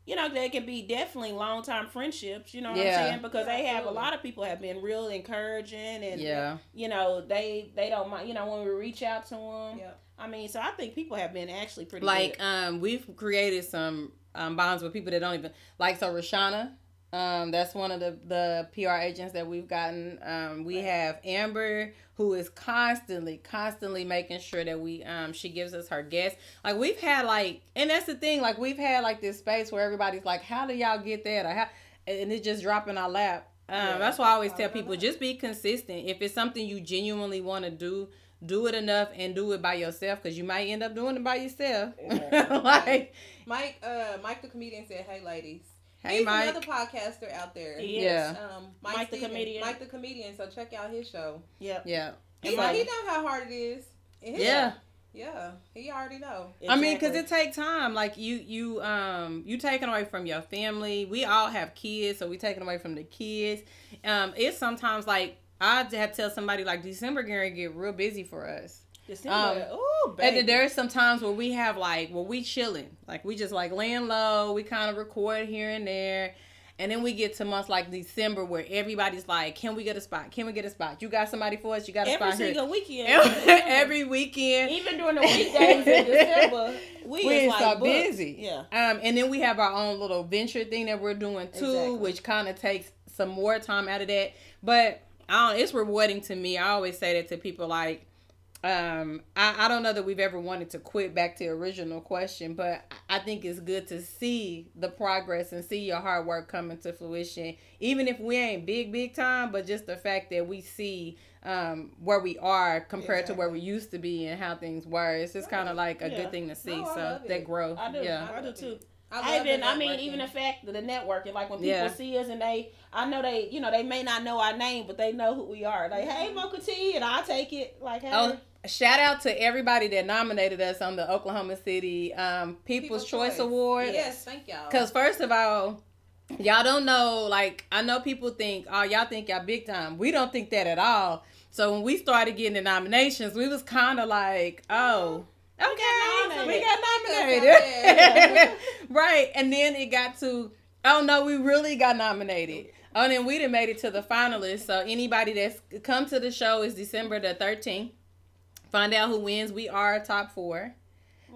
you know, they can be definitely long time friendships. You know what Yeah. I'm saying? Because Yeah, they have a lot of people have been real encouraging and Yeah. you know they they don't mind. You know when we reach out to them. Yeah. I mean, so I think people have been actually pretty like good. um we've created some um bonds with people that don't even like so Rashana um that's one of the the PR agents that we've gotten um we Right. have Amber who is constantly constantly making sure that we um she gives us her guests like we've had like and that's the thing like we've had like this space where everybody's like how do y'all get that or how and it just drop in our lap um Yeah. that's why I always Drop tell people lap. just be consistent if it's something you genuinely want to do do it enough and do it by yourself because you might end up doing it by yourself Exactly. <laughs> like Mike, uh, Mike the comedian said, "Hey, ladies." Hey, He's Mike. another podcaster out there. He is. Yeah. Um, Mike Mike, the comedian. Mike the comedian. So check out his show. Yep. Yeah. He, And he know how hard it is. And his- Yeah. Yeah. He already know. I mean, because it take time. Like you, you, um, you taken away from your family. We all have kids, so we taken away from the kids. Um, it's sometimes like I have to tell somebody like December gonna get real busy for us. December. Um, Ooh, And then there's some times where we have like, where we chilling, like we just like laying low. We kind of record here and there. And then we get to months like December where everybody's like, "Can we get a spot? Can we get a spot? You got somebody for us? You got a every spot here?" single weekend. Every, <laughs> every weekend, even during the weekdays in December, <laughs> we we like so busy. Yeah. Um, and then we have our own little venture thing that we're doing too, Exactly. which kind of takes some more time out of that. But I don't, it's rewarding to me. I always say that to people like, um, I, I don't know that we've ever wanted to quit back to the original question, but I think it's good to see the progress and see your hard work coming to fruition. Even if we ain't big, big time, but just the fact that we see um, where we are compared to where we used to be and how things were. It's just kind of like a Yeah. good thing to see. No, so love that growth. I do. Yeah. I do too. I I even, I mean, even the fact that the networking, like when people Yeah. see us and they, I know they, you know, they may not know our name, but they know who we are. Like, hey, Mocha T, and I take it. Like, hey, Oh, shout out to everybody that nominated us on the Oklahoma City um, People's, Choice, Award. Yes, thank y'all. Because first of all, y'all don't know. Like I know people think, oh, y'all think y'all big time. We don't think that at all. So when we started getting the nominations, we was kind of like, oh. Okay, nominated. we got <laughs> nominated, right? And then it got to, oh no, we really got nominated. Oh, and then we done made it to the finalists. So anybody that's come to the show is December the thirteenth. Find out who wins. We are top four.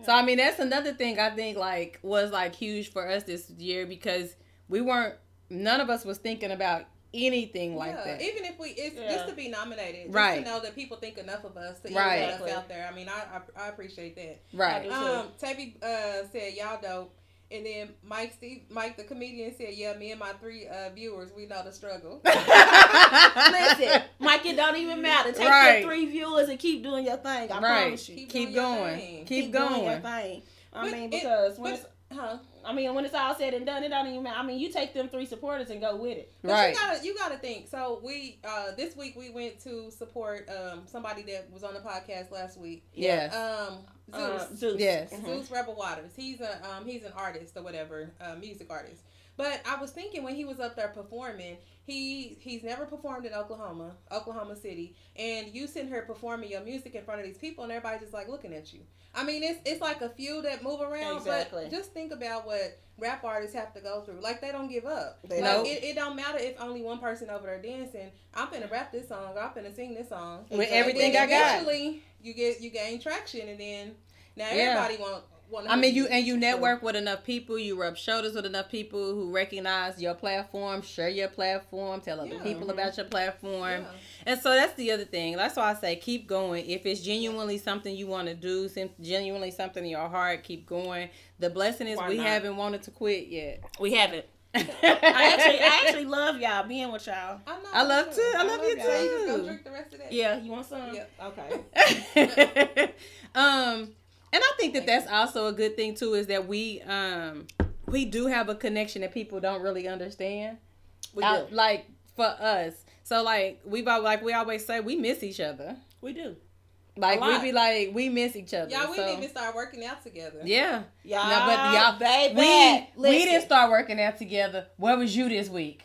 So I mean that's another thing I think like was like huge for us this year because we weren't none of us was thinking about anything like yeah, that. even if we, it's Yeah. just to be nominated, just Right. to know that people think enough of us to Right. even put us out there. I mean, I I, I appreciate that. right. I. Um, Tabby uh, said y'all dope, and then Mike Steve Mike the comedian said, yeah, me and my three uh, viewers, we know the struggle. <laughs> listen, Mike, it don't even matter. Take Right. your three viewers and keep doing your thing. I right. promise you. Keep, Keep doing your going. thing. Keep, doing your going. thing. I But mean, it- because when but- it's, huh? I mean, when it's all said and done, it don't even matter. I mean, you take them three supporters and go with it. But Right. you gotta you gotta think. So we uh this week we went to support um somebody that was on the podcast last week. Yeah. Um Zeus. Uh, Zeus. Yes. Zeus Rebel Waters. He's a um he's an artist or whatever, uh, music artist. But I was thinking when he was up there performing, he he's never performed in Oklahoma, Oklahoma City, and you sitting here performing your music in front of these people, and everybody just like looking at you. I mean, it's it's like a few that move around, Exactly. but just think about what rap artists have to go through. Like they don't give up. They like don't. it, it don't matter if only one person over there dancing. I'm gonna rap this song. I'm gonna sing this song. With Exactly. everything I got. Eventually, you get you gain traction, and then now Yeah. everybody want. Want I mean, you and you network with enough people, you rub shoulders with enough people who recognize your platform, share your platform, tell other Yeah. people about your platform. Yeah. And so that's the other thing. That's why I say keep going. If it's genuinely something you want to do, genuinely something in your heart, keep going. The blessing is Why we not? haven't wanted to quit yet. We haven't. <laughs> I actually, I actually love y'all being with y'all. I, know, I me love to. I love you y'all. So you just too. go drink the rest of that. Yeah, you want some? Yeah. <laughs> Okay. um, and I think that that's also a good thing too. Is that we um we do have a connection that people don't really understand. We Out- do. like for us. So like we've all like we always say we miss each other. We do. Like we be like we miss each other. Y'all, we so- need to start working out together. Yeah. Y'all, No, but y'all, baby, we we didn't start working out together. Where was you this week?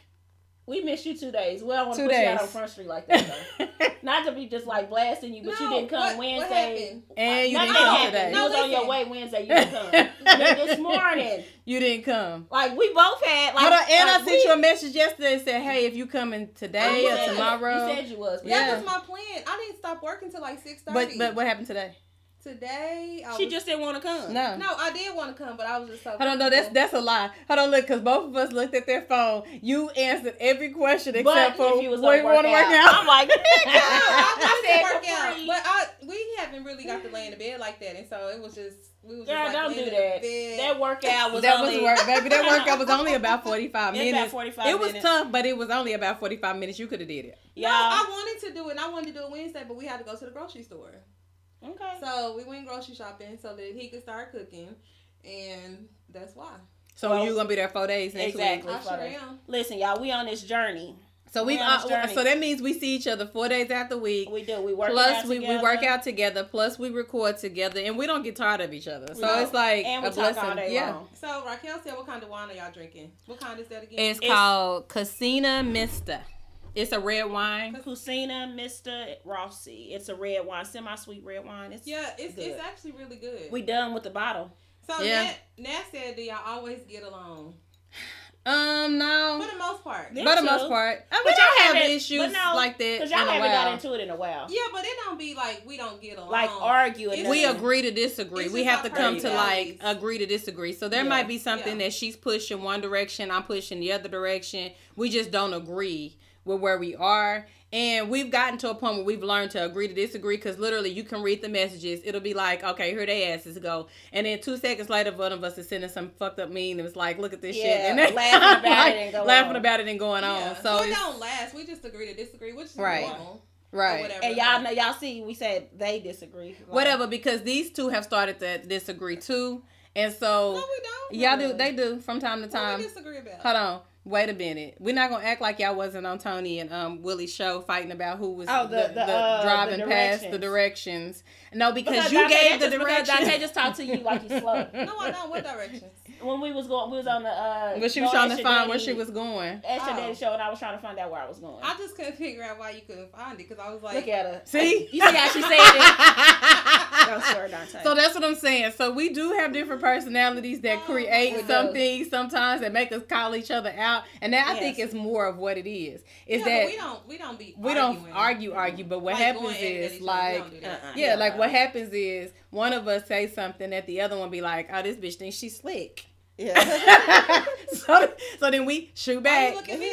We missed you two days. We don't want to Two put you out on Front Street like that, though. <laughs> Not to be just like blasting you, but you didn't come what- what Wednesday. happened? and you Nothing didn't come happened. today. You was No, on your way Wednesday. You didn't come. <laughs> This morning, You didn't come. like we both had like. Hold on, and I like, sent we- you a message yesterday and said, "Hey, if you coming Oh, today or tomorrow." You said you was. Yeah. That was my plan. I didn't stop working till like six thirty. but but what happened today? Today I She was, just didn't want to come. No. no, I did want to come, but I was just so. Hold on, no, that's that's a lie. Hold on, look, because both of us looked at their phone. You answered every question But except for if you was where you want to work out. I'm like, <laughs> No, I I wanted said work out, Capri. but I we haven't really got to lay in the bed like that, and so it was just we was Girl, just like don't do that. bed. That workout was that only was work, baby. That workout was <laughs> only about forty five minutes. about 45 it was minutes. tough, but it was only about forty five minutes. You could have did it. No. I wanted to do it. and I wanted to do it Wednesday, but we had to go to the grocery store. Okay. So we went grocery shopping so that he could start cooking, and that's why. So Well, you gonna be there four days next exactly. week. I sure am. Listen, y'all, we on this journey. So we We uh, so that means we see each other four days out the week. We do. We work. Out plus we, we work out together. Plus we record together, and we don't get tired of each other. So don't. it's like and we a talk blessing. all day yeah. long. So Raquel said, "What kind of wine are y'all drinking? What kind is that again?" It's, It's- called Casina Mista. It's a red wine. Kusina, Mister Rossi. It's a red wine, semi-sweet red wine. It's yeah, it's good. it's actually really good. We done with the bottle. so Yeah. Nat, Nat said, "Do y'all always get along?" Um, no. For the most part. Yeah. For the too. most part, I mean, But we y'all don't have haven't- issues no, like that Cause y'all a haven't got while. into it in a while. Yeah, but it don't be like we don't get along. Like argue and It's We agree to disagree. It's We have to come to like agree to disagree. So there Yeah. might be something Yeah. that she's pushing one direction, I'm pushing the other direction. We just don't agree with where we are. And we've gotten to a point where we've learned to agree to disagree because literally you can read the messages. It'll be like, okay, here they asses go. And then two seconds later, one of us is sending some fucked up meme. It was like, look at this shit. Yeah, And then laughing about it <laughs> and going laughing on. about it and going Yeah. on. So, So it it's, don't last. We just agree to disagree, which is Right. normal. or right. whatever. And y'all know, y'all see, we said they disagree. Like, Whatever, because these two have started to disagree too. And so No, we don't. y'all do they do from time to What time. we disagree about? Hold on. Wait a minute. We're not gonna act like y'all wasn't on Tony and um Willie's show fighting about who was Oh, the- the, uh, driving the past the directions. directions. No, because, Because you Dante, gave the directions. Dante just talked to you like you <laughs> slow. No, I don't. What directions? when we was going, we was on the. uh but she was trying to Extra find where she was going. Extra Oh. Daddy show, and I was trying to find out where I was going. I just couldn't figure out why you couldn't find it because I was like, Look at her. See? You see how she said it? <laughs> Don't swear, Dante. So that's what I'm saying. So we do have different personalities that Oh, create we some do. things sometimes that make us call each other out, and that I think Yes. is more of what it is. Is yeah, that we don't we don't be we don't argue, argue, but what Like, happens going at it at is each other, we like don't do that. Uh-uh. Yeah, Yeah. like what happens is one of us say something that the other one be like, "Oh, this bitch thinks she's slick." Yeah. <laughs> so, so then we shoot back <laughs> you look at me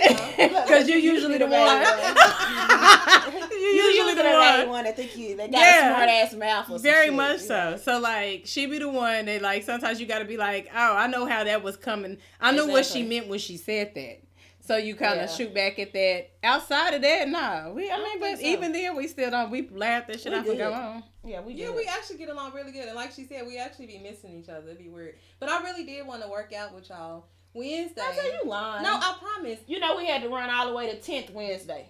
though? because you're usually the one. <laughs> You you're usually the one. one that think you they got Yeah. a smart ass mouth. Or Very shit. much Yeah. so. So like she be the one that like sometimes you got to be like, oh, I know how that was coming. I knew what she meant when she said that. So you kind of Yeah. shoot back at that. Outside of that, nah. We, I, I mean, but so. even then, we still don't. We laugh that shit We off and go good. on. Yeah, we Yeah, we actually get along really good, and like she said, we actually be missing each other. It'd be weird, but I really did want to work out with y'all Wednesday. I tell you lying. No, I promise. You know we had to run all the way to tenth Wednesday.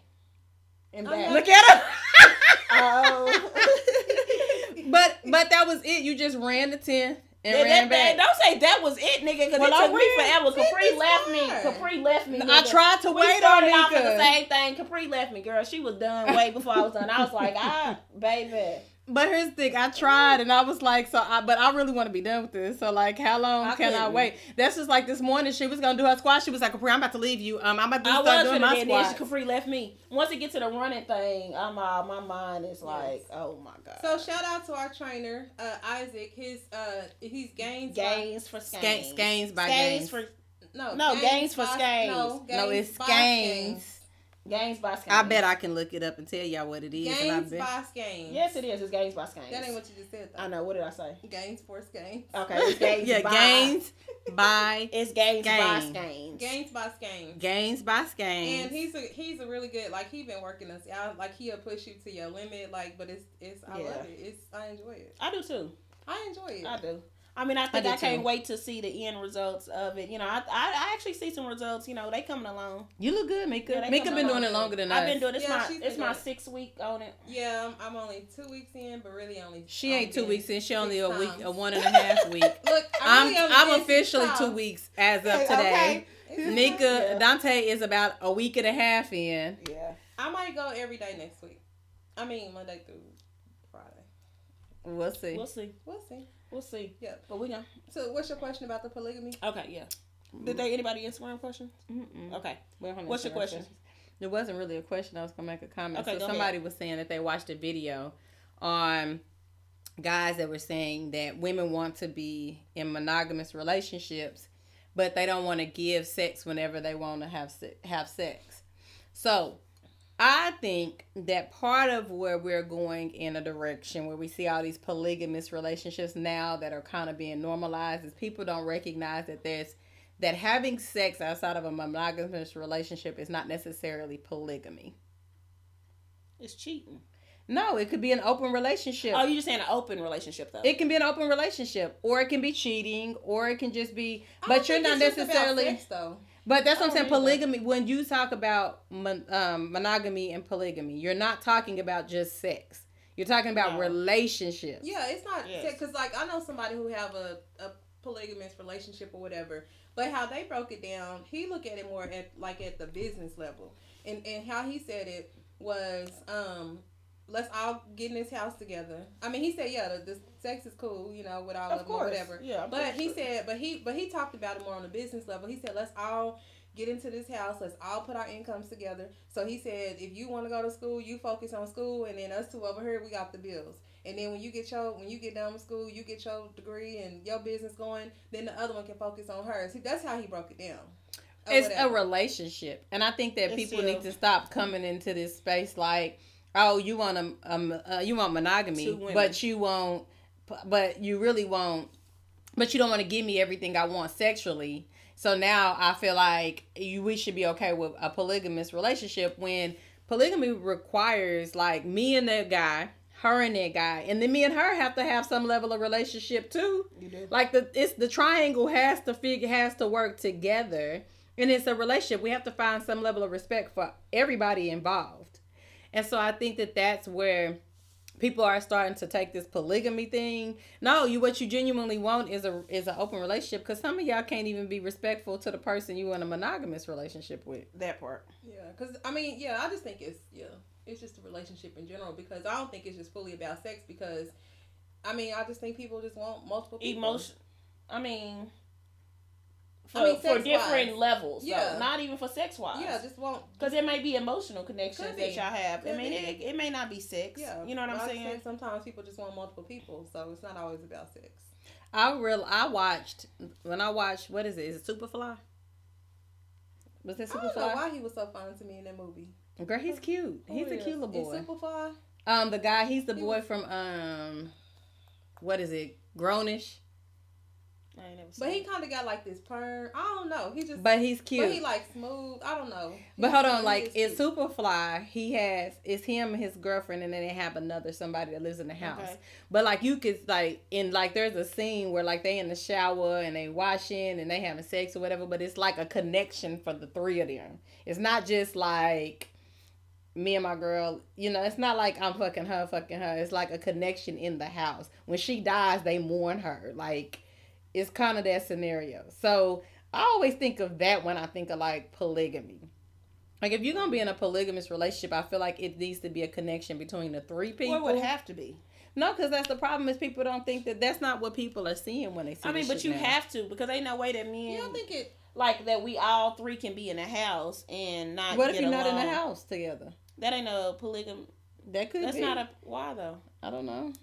And oh, I back. know. Look at her. <laughs> Oh. <laughs> but but that was it. You just ran the ten and That- ran that- that- don't say that was it, nigga, because Well, it I took me forever. Capri left me. Capri left me. I tried to We wait on started off at the same thing. Capri left me, girl. She was done way before I was done. I was like, ah, baby. But here's the thing, I tried and I was like, so I but I really want to be done with this. So like how long I can I couldn't. wait? That's just like this morning she was gonna do her squat. She was like, Capri, I'm about to leave you. Um I'm about to I start was doing gonna my be then squat. Capri left me. Once it get to the running thing, I'm uh, my mind is like, oh my god. So shout out to our trainer, uh, Isaac. His uh, he's gains. by- gains for Scan- scanes. Scanes by Scanes gains. for no, No, gains for by- scanes. No, gains no, it's by skeins. Gains by scanes. I bet I can look it up and tell y'all what it is. and I Gains bet. by skeins. Yes, it is. It's Games by scanes. That ain't what you just said. Though. I know. What did I say? Gains for skeins. Okay, <laughs> it's gains yeah, by. gains <laughs> by It's gains by Skeins. scanes. Gains by skeins. gains by skeins. And he's a he's a really good like he been working us out like he'll push you to your limit like but it's it's I Yeah. love it it's I enjoy it I do too. I enjoy it I do. I mean, I think do I, can't too. wait to see the end results of it. You know, I, I, I actually see some results. You know, they coming along. you look good, Mika. Yeah, they Mika come been doing it longer than I've us. been doing this. Yeah, my she's been it's my doing it. sixth week on it. yeah I'm, I'm only two weeks in but really only She only ain't two weeks in. She only a six week, times. a one and a <laughs> half week. look I'm I really only I'm been six officially two times. weeks as of today. okay. It's Nika Yeah. Dante is about a week and a half in. Yeah. I might go every day next week I mean Monday through Friday We'll see. We'll see. we'll see We'll see. Yeah. But we know. so what's your question about the polygamy Okay. Yeah. Did they anybody Instagram questions? Mm-mm. Okay. We don't What's your question? questions. There wasn't really a question. I was gonna make a comment. Okay, so go somebody was saying that they watched a video on guys that were saying that women want to be in monogamous relationships, but they don't want to give sex whenever they want to have se- have sex. So I think that part of where we're going in a direction where we see all these polygamous relationships now that are kind of being normalized is people don't recognize that there's that having sex outside of a monogamous relationship is not necessarily polygamy. It's cheating. No, it could be an open relationship. Oh, you're just saying an open relationship though? it can be an open relationship, or it can be cheating, or it can just be. But you're not necessarily. sex, though But that's what I'm saying. don't. Polygamy. When you talk about mon, um, monogamy and polygamy, you're not talking about just sex. You're talking about No. relationships. Yeah, it's not Yes. because like I know somebody who have a, a polygamous relationship or whatever, but how they broke it down, he look at it more at like at the business level, and and how he said it was um. Let's all get in this house together. I mean, he said, "Yeah, the, the sex is cool, you know, with all of, of them or whatever." Yeah. I'm But he sure. said, but he, but he talked about it more on the business level. He said, let's all get into this house. Let's all put our incomes together. So he said, if you want to go to school, you focus on school, and then us two over here, we got the bills. And then when you get your, when you get done with school, you get your degree and your business going. Then the other one can focus on hers. See, that's how he broke it down. it's whatever. a relationship and i think that It's people still- need to stop coming into this space like oh you want a, um uh, you want monogamy but you won't but you really won't but you don't want to give me everything i want sexually. So now i feel like you we should be okay with a polygamous relationship when polygamy requires like me and that guy her and that guy and then me and her have to have some level of relationship too. Like the it's the triangle has to figure has to work together and it's a relationship. We have to find some level of respect for everybody involved and so i think that that's where people are starting to take this polygamy thing no you what you genuinely want is a is an open relationship because some of y'all can't even be respectful to the person you in a monogamous relationship with That part. Yeah, because I mean, yeah, I just think it's yeah, it's just a relationship in general because I don't think it's just fully about sex because, I mean, I just think people just want multiple people. Emotion. I mean, for, I mean, for different levels. Yeah. Yeah. Not even for sex wise. Yeah, just won't. Because it may be emotional connections Could that y'all have. I Could mean, it, it may not be sex. Yeah, You know what but I'm saying? think sometimes people just want multiple people, so it's not always about sex. i real i watched when i watched what is it is it superfly was it I don't know why he was so fun to me in that movie. girl he's cute Who he's a is? cute little Is boy Superfly? Um, the guy, he's the He boy was- from um, what is it, Grownish? I ain't never But he kind of got like this perm. I don't know. He just. But he's cute. But he like smooth. I don't know. But hold on, like it's. Superfly. He has it's him and his girlfriend, and then they have another somebody that lives in the house. Okay. But like you could like in like there's a scene where like they in the shower and they washing and they having sex or whatever. But it's like a connection for the three of them. It's not just like me and my girl. You know, it's not like I'm fucking her, fucking her. It's like a connection in the house. When she dies, they mourn her. Like it's kind of that scenario. So I always think of that when I think of like polygamy. Like if you're gonna be in a polygamous relationship, I feel like it needs to be a connection between the three people. Well, it would have to be. no, because that's the problem is people don't think that that's not what people are seeing when they see. I mean, but you now. have to because ain't no way that men You don't think it? like that we all three can be in a house and not. What if you're not in the house together? That ain't a polygamy. That could That's be. not a why though. I don't know.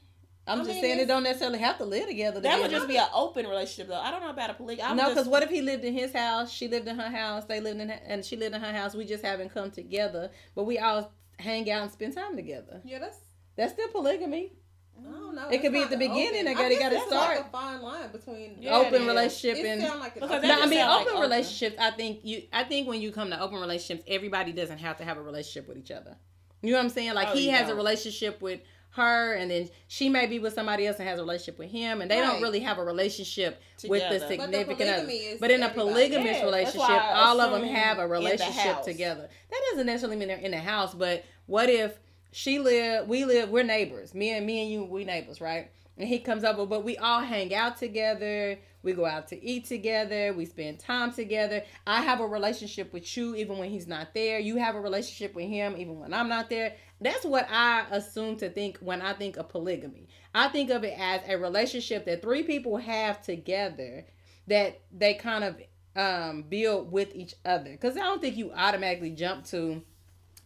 I'm I just mean, saying it don't necessarily have to live together. That would just be an open relationship though. I don't know about a polygamy. No, because what if he lived in his house, she lived in her house, they lived in, and she lived in her house. We just haven't come together, but we all hang out and spend time together. Yeah, that's. That's still polygamy. I don't know. It could be at the beginning, open. I gotta- guess gotta start. Like a fine line between. Yeah, open relationship It and like open- no, I mean sound like open open. relationships. I think you. I think when you come to open relationships, everybody doesn't have to have a relationship with each other. You know what I'm saying? Like Oh, he has a relationship with her, and then she may be with somebody else and has a relationship with him, and they don't really have a relationship with the Together. But the significant other. But in a polygamous Yeah, relationship, why all of them have a relationship together. That doesn't necessarily mean they're in the house, but what if she live, we live, we're neighbors. Me and me and you, we neighbors, right? And he comes over, but we all hang out together. We go out to eat together. We spend time together. I have a relationship with you even when he's not there. You have a relationship with him even when I'm not there. That's what I assume to think when I think of polygamy. I think of it as a relationship that three people have together that they kind of um, build with each other. Because I don't think you automatically jump to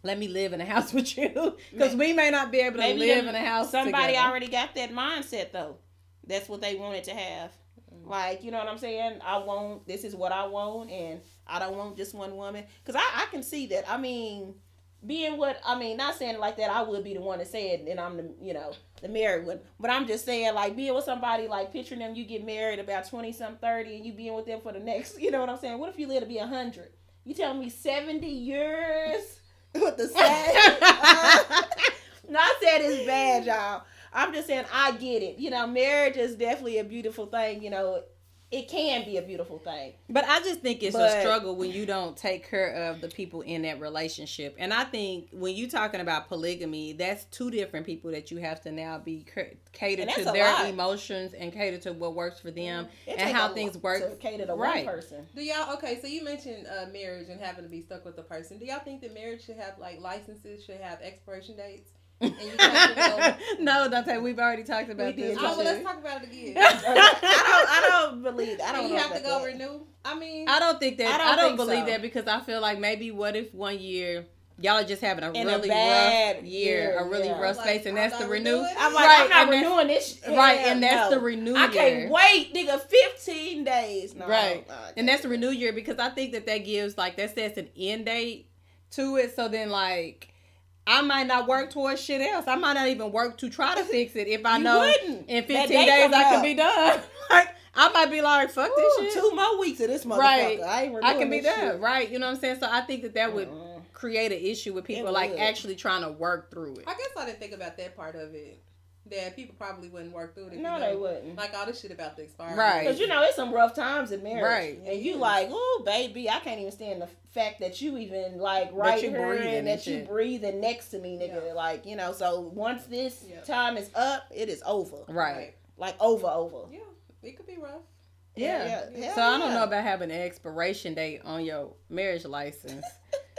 let me live in a house <laughs> with you because we may not be able to Maybe live in a house. Somebody together. already got that mindset though. That's what they wanted to have. Like you know what I'm saying? I want this is what I want, and I don't want just one woman. Cause I I can see that. I mean, being what I mean, not saying like that. I would be the one to say it, and I'm the you know the married one. But I'm just saying like being with somebody like picturing them. You get married about twenty some thirty, and you being with them for the next. You know what I'm saying? What if you live to be a hundred? You telling me seventy years <laughs> with the same? Uh, <laughs> not saying it's bad, y'all. I'm just saying I get it. You know, marriage is definitely a beautiful thing. You know, it can be a beautiful thing. But I just think it's a struggle when you don't take care of the people in that relationship. And I think when you're talking about polygamy, that's two different people that you have to now be ca- catered to their lot. emotions and cater to what works for them It and how a things work. to cater to Right. one person. Do y'all okay? So you mentioned uh, marriage and having to be stuck with a person. Do y'all think that marriage should have like licenses? Should have expiration dates? And you have to <laughs> no, Dante, we've already talked about We this. did. Oh, well, let's talk about it again. <laughs> I don't. I don't believe. I I don't. don't you know have to go that. renew. I mean, I don't think that. I I don't don't, believe so. that because I feel like maybe what if one year y'all are just having a In a really bad rough year, year, a really yeah. rough Like, space, and I'm that's the not renew. I'm like, Right, I'm not and that's- renewing this. shit. <laughs> Right, Hell and that's no. the renew I can't wait, nigga. Fifteen days. No, right, no, and that's the renew year because I think that that gives like that sets an end date to it. So then like. I might not work towards shit else. I might not even work to try to fix it if I You know wouldn't. in 15 day days I can be done. <laughs> like I might be like, fuck Ooh, this shit. two more weeks of this motherfucker. Right. I ain't I can be done, shit. right? You know what I'm saying? So I think that that would Mm-mm. create an issue with people It like would. actually trying to work through it. I guess I didn't think about that part of it. That people probably wouldn't work through it. No, you they wouldn't. Like all this shit about the expiring. Right. Cause you know it's some rough times in marriage, Right. And you Yes. like, oh baby, I can't even stand the fact that you even like right here and and that you shit. breathing next to me, nigga. Yeah. Like you know, so once this Yeah. time is up, it is over. Right. Like over, over. Yeah, it could be rough. Yeah. Hell So I don't know about having an expiration date on your marriage license. <laughs>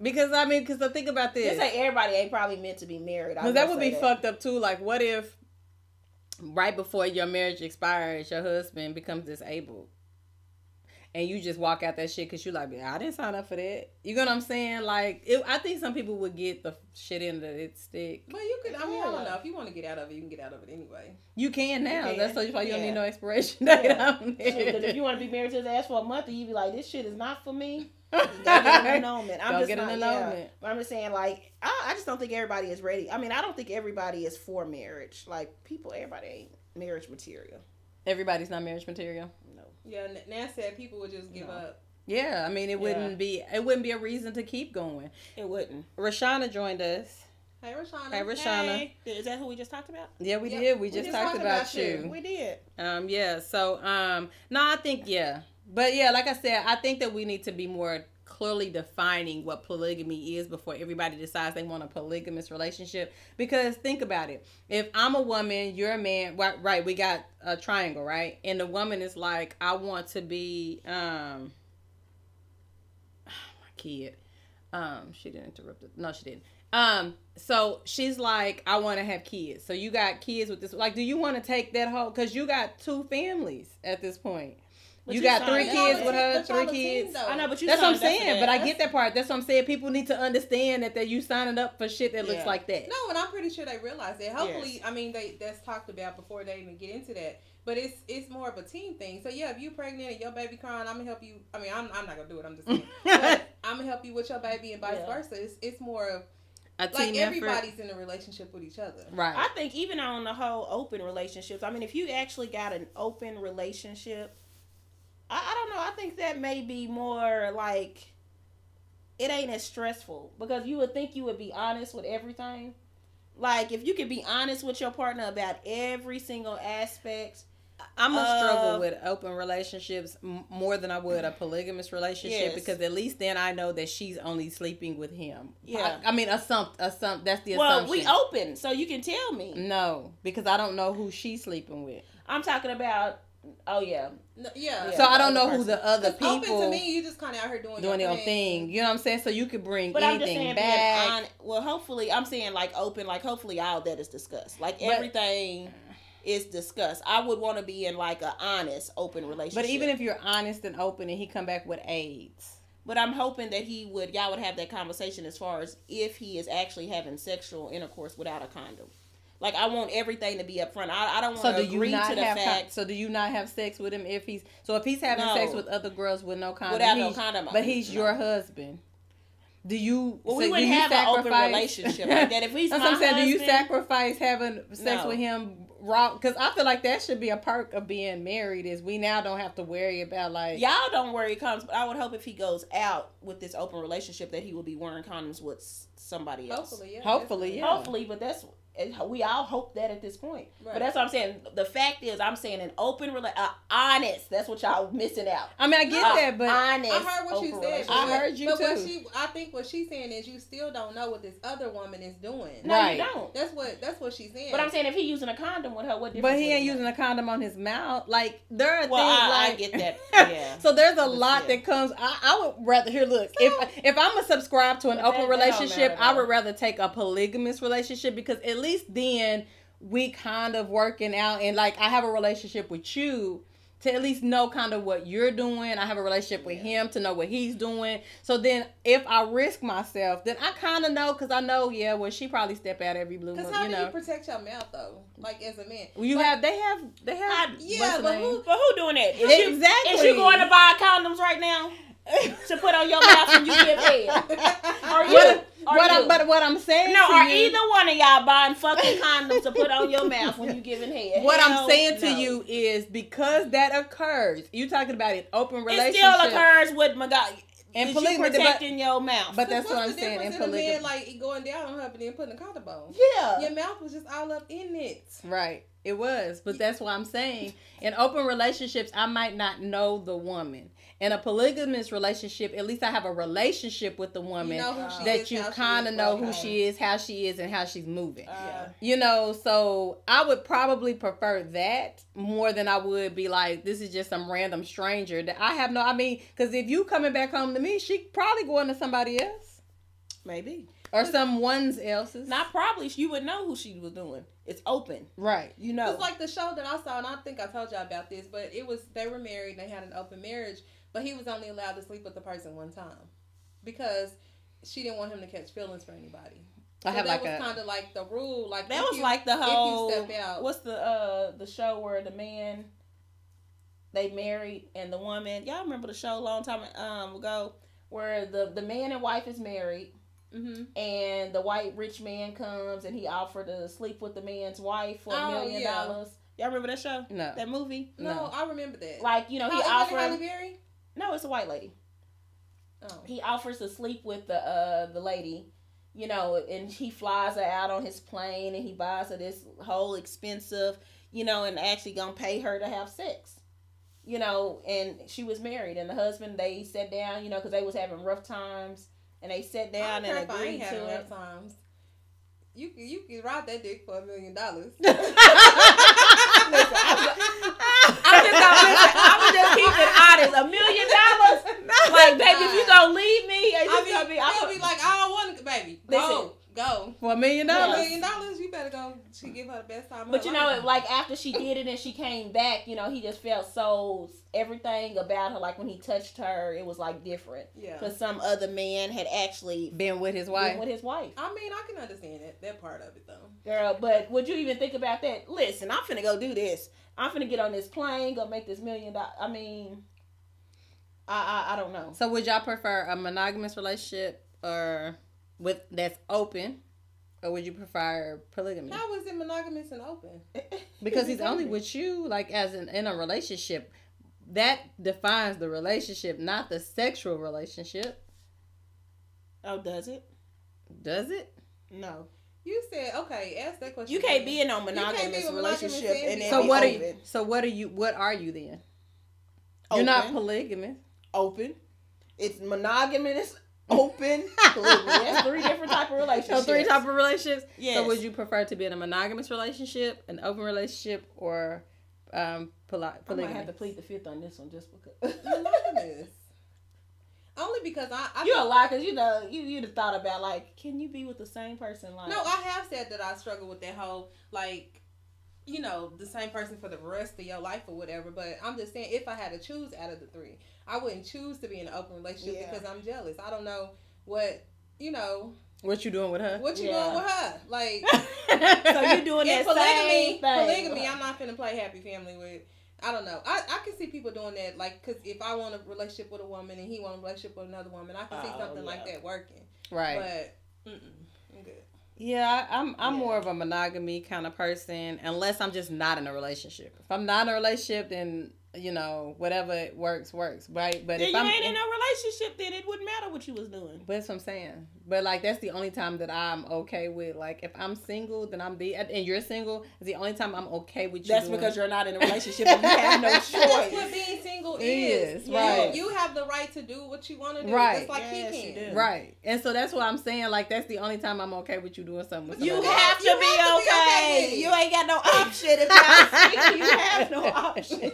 because I mean, because I think about this. Just say everybody ain't probably meant to be married. Because that would be that. fucked up too. Like, what if right before your marriage expires, your husband becomes disabled? And you just walk out that shit because you like, I didn't sign up for that. You know what I'm saying? Like, it, I think some people would get the shit in that it stick. But you could. I mean, I don't know. If you want to get out of it, you can get out of it anyway. You can now. can. That's why you don't need no expiration <laughs> date Yeah. on Shit, 'cause if you want to be married to his ass for a month, and you be like, "This shit is not for me." Go get an <laughs> annulment. I'm Go just get an annulment. Yeah. But I'm just saying, like, I, I just don't think everybody is ready. I mean, I don't think everybody is for marriage. Like, people, everybody ain't marriage material. Everybody's not marriage material. No. Yeah, N- Nan said people would just give No. up. Yeah, I mean, it wouldn't be it wouldn't be a reason to keep going. It wouldn't. Rashana joined us. Hey, Rashana. Hey, Rashana. Hey, is that who we just talked about? Yeah, we Yep, did. We we just just talked talked about, about you. you. We did. Um, yeah. So, um, no, I think yeah, but yeah, like I said, I think that we need to be more clearly defining what polygamy is before everybody decides they want a polygamous relationship. Because think about it: if I'm a woman, you're a man, right? We got a triangle, right? And the woman is like, I want to be, um, <sighs> my kid. Um, she didn't interrupt it. No, she didn't. Um, so she's like, I want to have kids. So you got kids with this. Like, do you want to take that whole? Because you got two families at this point. But you you got three kids with her, But three kids. though. I know, but you. That's what I'm signed up for saying. that. But I get that part. That's what I'm saying. People need to understand that that you signing up for shit that looks like that. No, and I'm pretty sure they realize that. Hopefully, I mean, they that's talked about before they even get into that. But it's it's more of a team thing. So yeah, if you're pregnant and your baby crying, I'm gonna help you. I mean, I'm, I'm not gonna do it. I'm just saying. <laughs> but I'm gonna help you with your baby and vice Yeah. versa. It's it's more of A like team effort. everybody's in a relationship with each other. Right. I think even on the whole open relationships, I mean, if you actually got an open relationship, I, I don't know. I think that may be more like it ain't as stressful because you would think you would be honest with everything. Like if you could be honest with your partner about every single aspect. I'm gonna Uh, struggle with open relationships more than I would a polygamous relationship Yes. because at least then I know that she's only sleeping with him. Yeah. I, I mean, assumpt, assumpt. That's the Well, assumption. we open, so you can tell me. no, because I don't know who she's sleeping with. I'm talking about. Oh yeah, No, yeah. Yeah. so I don't know other who the other people. open people to me, you just kind of out here doing, doing your their thing. You know what I'm saying? So you could bring But I'm just anything saying, back. being on, well, hopefully, I'm saying like open, like hopefully all that is discussed. Like But- everything is discussed. I would want to be in like a honest, open relationship. but even if you're honest and open, and he come back with AIDS, but I'm hoping that he would, y'all would have that conversation as far as if he is actually having sexual intercourse without a condom. Like I want everything to be up front. I, I don't want so to do you agree not to the have? Con- fact so do you not have sex with him if he's? So if he's having No. sex with other girls with no condom, without no condom. but he's no. your husband. Do you? Well, so we do wouldn't you have an open sacrifice- relationship like that. If he's <laughs> That's my what I'm saying. Do you sacrifice having sex No. with him raw? Because I feel like that should be a perk of being married. Is we now don't have to worry about like Y'all don't worry comes, but I would hope if he goes out with this open relationship that he will be wearing condoms with somebody else. Hopefully, yeah. Hopefully, yeah. Hopefully, but that's and we all hope that at this point. Right. But that's what I'm saying. The fact is, I'm saying an open, rela- uh, honest. That's what y'all missing out. I mean, I get Uh, that, but honest. I heard what you said. relationship. I heard you but What she, I think what she's saying is you still don't know what this other woman is doing. No, Right. you don't. That's what that's what she's saying. But I'm saying if he using a condom with her, what difference? but he ain't it using a condom on his mouth. Like there are Well, things I- I get that, <laughs> yeah. so there's a But lot still. that comes. I, I would rather here. Look, if if I'm gonna subscribe to an open that- that relationship, matter, I would rather take a polygamous relationship because at least then we kind of working out and like I have a relationship with you to at least know kind of what you're doing. I have a relationship with him to know what he's doing. So then if I risk myself, then I kind of know because I know, yeah, well, she probably step out every blue moon, Because how you do know. you protect your mouth though? Like as a man. Well, you Like, have, they have, they have. I- yeah, what's but name? who- But who doing that? Is you- Exactly. is you going to buy condoms right now to put on your mouth when you give <laughs> head? Are you? What, Are what you? I'm, but what I'm saying no, to are you, either one of y'all buying fucking condoms to put on your mouth when you giving head? <laughs> What Hell I'm saying to you is because that occurs, you talking about an open it relationship. still occurs with my God. And And polygamy, you but- protecting your mouth. But that's what I'm saying in difference in a man like going down on her and then putting a condom on? yeah. Your mouth was just all up in it. Right. It was. But that's what I'm saying. In open relationships, I might not know the woman. In a polygamous relationship, at least I have a relationship with the woman You know that is, you kind of know okay. who she is, how she is, and how she's moving. Uh, You know, so I would probably prefer that more than I would be like, this is just some random stranger that I have no. I mean, because if you coming back home to me, she probably going to somebody else maybe. or someone's else's. Not probably. You would know who she was doing. It's open. right. You know. It's like the show that I saw, and I think I told y'all about this, but it was they were married, they had an open marriage, but he was only allowed to sleep with the person one time because she didn't want him to catch feelings for anybody. I so have that like was kind of like the rule. Like that was you- like the if you whole. step out. What's the uh the show where the man they married and the woman? Y'all remember the show a long time um ago where the the man and wife is married Mm-hmm. and the white rich man comes and he offered to sleep with the man's wife for a Oh, million yeah. dollars. Y'all remember that show? No. That movie? No, No. I remember that. Like you know he oh, offered. Halle Berry? No, it's a white lady. Oh. he offers to sleep with the uh the lady you know and he flies her out on his plane and he buys her this whole expensive you know and actually gonna pay her to have sex you know and she was married and the husband they sat down you know because they was having rough times and they sat down and if I ain't agreed having to it rough times. You can you can ride that dick for a million dollars. <laughs> <laughs> Listen, I'm, I'm just gonna listen. I'm gonna just keep it honest. A million dollars, <laughs> like baby, if you gonna leave me, it's I just mean, gonna be. I'm he'll be like, I don't want to, baby. Listen. Go, go. For a million For a dollars. million dollars, you better go. She give her the best time. But her you know, life. like after she did it and she came back, you know, he just felt so everything about her. Like when he touched her, it was like different yeah. because some other man had actually Been with his been wife. with his wife, I mean, I can understand that that part of it though. girl. But would you even think about that? Listen, I'm finna go do this. I'm finna get on this plane, go make this million dollars. I mean, I, I I don't know. So would y'all prefer a monogamous relationship or with that's open, or would you prefer polygamy? How is it monogamous and open? <laughs> Because he's only with you, like as in in a relationship. That defines the relationship, not the sexual relationship. Oh, does it? Does it? No. You said okay. Ask that question. You can't be in a monogamous with relationship and and then So be what are you? So what are you? What are you then? You're not polygamous. open. It's monogamous, open, polygamy. <laughs> That's three different type of relationships. So three type of relationships. Yes. So would you prefer to be in a monogamous relationship, an open relationship, or um, poly- I might polygamy? have to plead the fifth on this one just because. <laughs> monogamous. Only because I. I you a lie because you know you you'd have thought about like, can you be with the same person? Like, No, I have said that I struggle with that whole like, you know, the same person for the rest of your life or whatever. But I'm just saying, if I had to choose out of the three, I wouldn't choose to be in an open relationship Yeah. because I'm jealous. I don't know what you know What you doing with her? what you Yeah. doing with her. Like <laughs> so you doing in that polygamy, same thing? polygamy, I'm not finna play happy family with. I don't know. I, I can see people doing that, like, cause if I want a relationship with a woman and he want a relationship with another woman, I can see Oh, something like that working. right. But mm-mm, I'm good. Yeah, I- I'm I'm Yeah. more of a monogamy kind of person unless I'm just not in a relationship. If I'm not in a relationship, then you know whatever works works, right? But Then if you I'm ain't in a relationship, then it wouldn't matter what you was doing. but that's what I'm saying. But like that's the only time that I'm okay with. Like if I'm single, then I'm the and you're single. It's the only time I'm okay with you. That's doing- because you're not in a <laughs> relationship and you have no choice. That's what being single Is, is. right. You, you have the right to do what you want to do. Right. Just like Yes, he you can. do. right. And so that's what I'm saying. Like that's the only time I'm okay with you doing something with You have to You be have to be okay okay. with it. You ain't got no <laughs> option if you're <laughs> single. You have no option.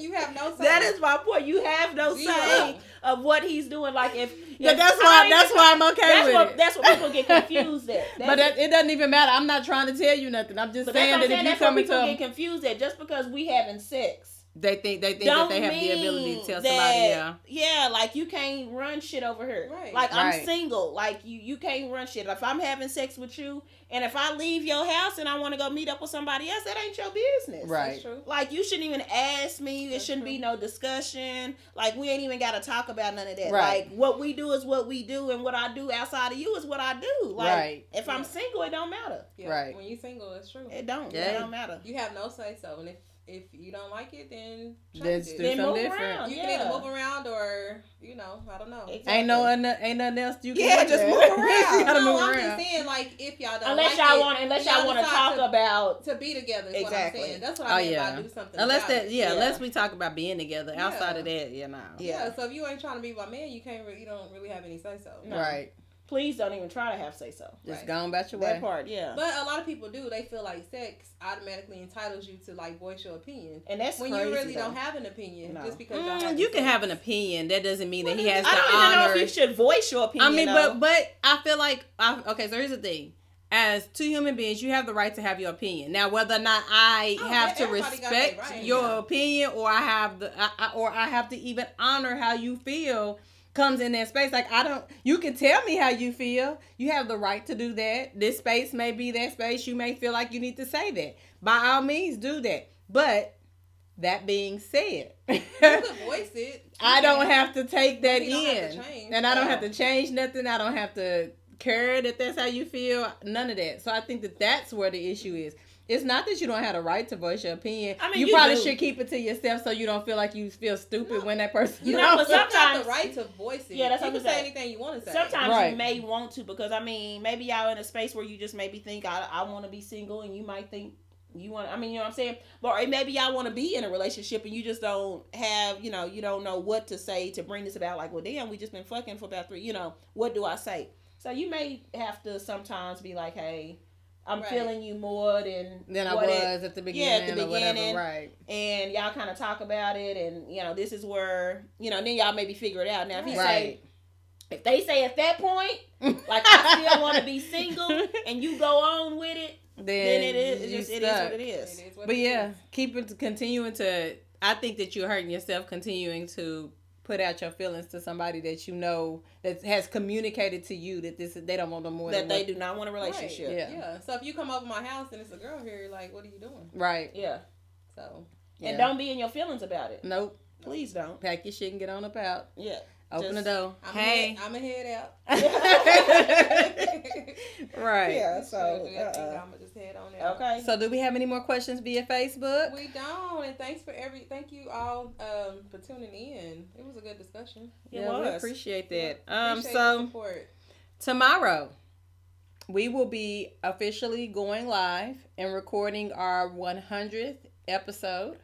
You have no say. That is my point. You have no Zero. say of what he's doing. Like if, Yeah, that's why that's why I'm okay that's with what it. that's what people get confused at. That's, <laughs> but that, it doesn't even matter. I'm not trying to tell you nothing. I'm just saying I'm that saying. if you come into get confused at. Just because we having sex They think they think that they have the ability to tell somebody, yeah. yeah, like you can't run shit over here. Right. Like I'm single. Like you, you can't run shit. If I'm having sex with you, and if I leave your house and I want to go meet up with somebody else, that ain't your business. Right. That's true. Like you shouldn't even ask me. It shouldn't true. be no discussion. Like we ain't even got to talk about none of that. Right. Like what we do is what we do, and what I do outside of you is what I do. Like Right. if I'm single, it don't matter. Yeah. Right. When you single, it's true. It don't. Yeah. It don't matter. You have no say so, and if if you don't like it, then change Then it. do Then something move different. around. you yeah. can either move around or you know, I don't know. Exactly. Ain't no ain't nothing else you can Yeah, do just there. move <laughs> you around. gotta no, move I'm around. just saying, like, if y'all don't Unless like y'all it, want, unless y'all y'all want to talk to- about to be together. Is Exactly. what I'm saying. That's what Oh I mean yeah. by do something. Unless about that, yeah, Yeah. unless we talk about being together. Outside Yeah. of that, yeah, no. Yeah. Yeah. So if you ain't trying to be my man, you can't. Re- you don't really have any say so. No. Right. Please don't even try to have say so. Just Right. go on about your That way. part, yeah. But a lot of people do. They feel like sex automatically entitles you to like voice your opinion and that's when crazy, you really though. don't have an opinion No. just because y'all Mm, having you can sex. have an opinion. That doesn't mean that he has I don't even know if you should voice your opinion. I mean, though. but but I feel like I, okay. So here's the thing: as two human beings, you have the right to have your opinion. Now, whether or not I Oh, have to everybody got that respect right, your yeah. opinion, or I have the, I, I, or I have to even honor how you feel, comes in that space. Like I don't, you can tell me how you feel. You have the right to do that. This space may be that space. You may feel like you need to say that. By all means, do that. But that being said. <laughs> You <laughs> can voice it. I don't have to take that You don't have to in. and I don't have to change nothing. I don't have to care that that's how you feel. None of that. So I think that that's where the issue is. It's not that you don't have a right to voice your opinion. I mean, you, you probably do. should keep it to yourself so you don't feel like you feel stupid when that person. You know, but <laughs> You have sometimes- the right to voice it. Yeah, that's you what can I'm say anything you want to say. Sometimes Right. you may want to because I mean maybe y'all in a space where you just maybe think I, I want to be single and you might think you want I mean you know what I'm saying but or maybe y'all want to be in a relationship and you just don't have you know you don't know what to say to bring this about like well damn we just been fucking for about three you know what do I say so you may have to sometimes be like hey I'm Right. feeling you more than than I was it- at the beginning. yeah, at the or whatever. beginning. Right. and y'all kind of talk about it and you know this is where you know then y'all maybe figure it out now if you say if they say at that point <laughs> like I still want to be single and you go on with it, then, then it is. It you just it is stuck. what it It is. is what But it yeah, is. keep it continuing to. I think that you're hurting yourself continuing to put out your feelings to somebody that you know that has communicated to you that this they don't want no more That than they what- do not want a relationship. Right. Yeah. Yeah. So if you come over my house and it's a girl here, like, what are you doing? right. Yeah. So Yeah. And don't be in your feelings about it. Nope. Please don't. Pack your shit and get on up out. Yeah. Open Just- the door. I'm hey. head, I'm a head out. <laughs> right. Yeah. So. I think Uh-uh. I'm gonna just head on out. Okay. So do we have any more questions via Facebook? We don't, and thanks for every. Thank you all um, for tuning in. It was a good discussion. It yeah, we appreciate that. Yeah, um, appreciate the so tomorrow we will be officially going live and recording our 100th episode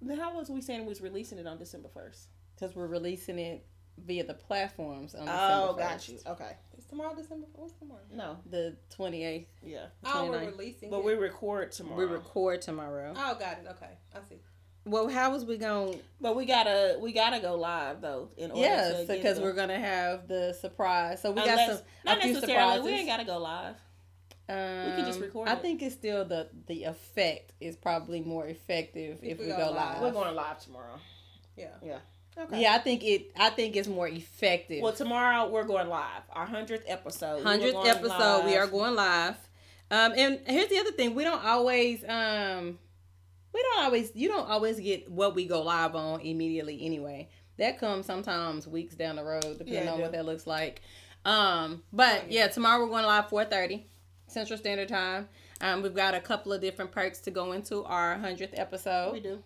Then how was we saying we was releasing it on December first? Because we're releasing it via the platforms on Oh, December got you. Okay. Is tomorrow December? What's tomorrow? No. The 28th. Yeah. Oh, we're releasing. But it. we record tomorrow. We record tomorrow. Oh, got it. Okay, I see. Well, how was we going? But we gotta we gotta go live though in order Yes, to because the- we're gonna have the surprise. So we got some not a few necessarily. surprises. We ain't gotta go live. Um, could just record I it. think it's still the the effect is probably more effective if, If we, we go, go live. live. We're going live tomorrow. Yeah. Yeah. Okay. Yeah, I think it. I think it's more effective. Well, tomorrow we're going live. Our hundredth episode. Hundredth episode, we are going live. Um, and here's the other thing: we don't always, um, we don't always, you don't always get what we go live on immediately. Anyway, that comes sometimes weeks down the road, depending Yeah, on do. what that looks like. Um, but yeah, tomorrow we're going live four thirty Central Standard Time. Um, we've got a couple of different perks to go into our hundredth episode. We do.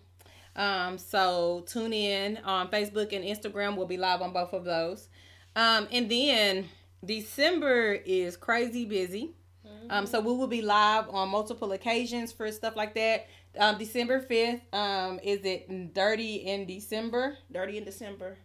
Um, so tune in on Facebook and Instagram. We'll be live on both of those. Um, and then December is crazy busy. Um, so we will be live on multiple occasions for stuff like that. Um, December fifth. Um, is it Dirty in December? Dirty in December.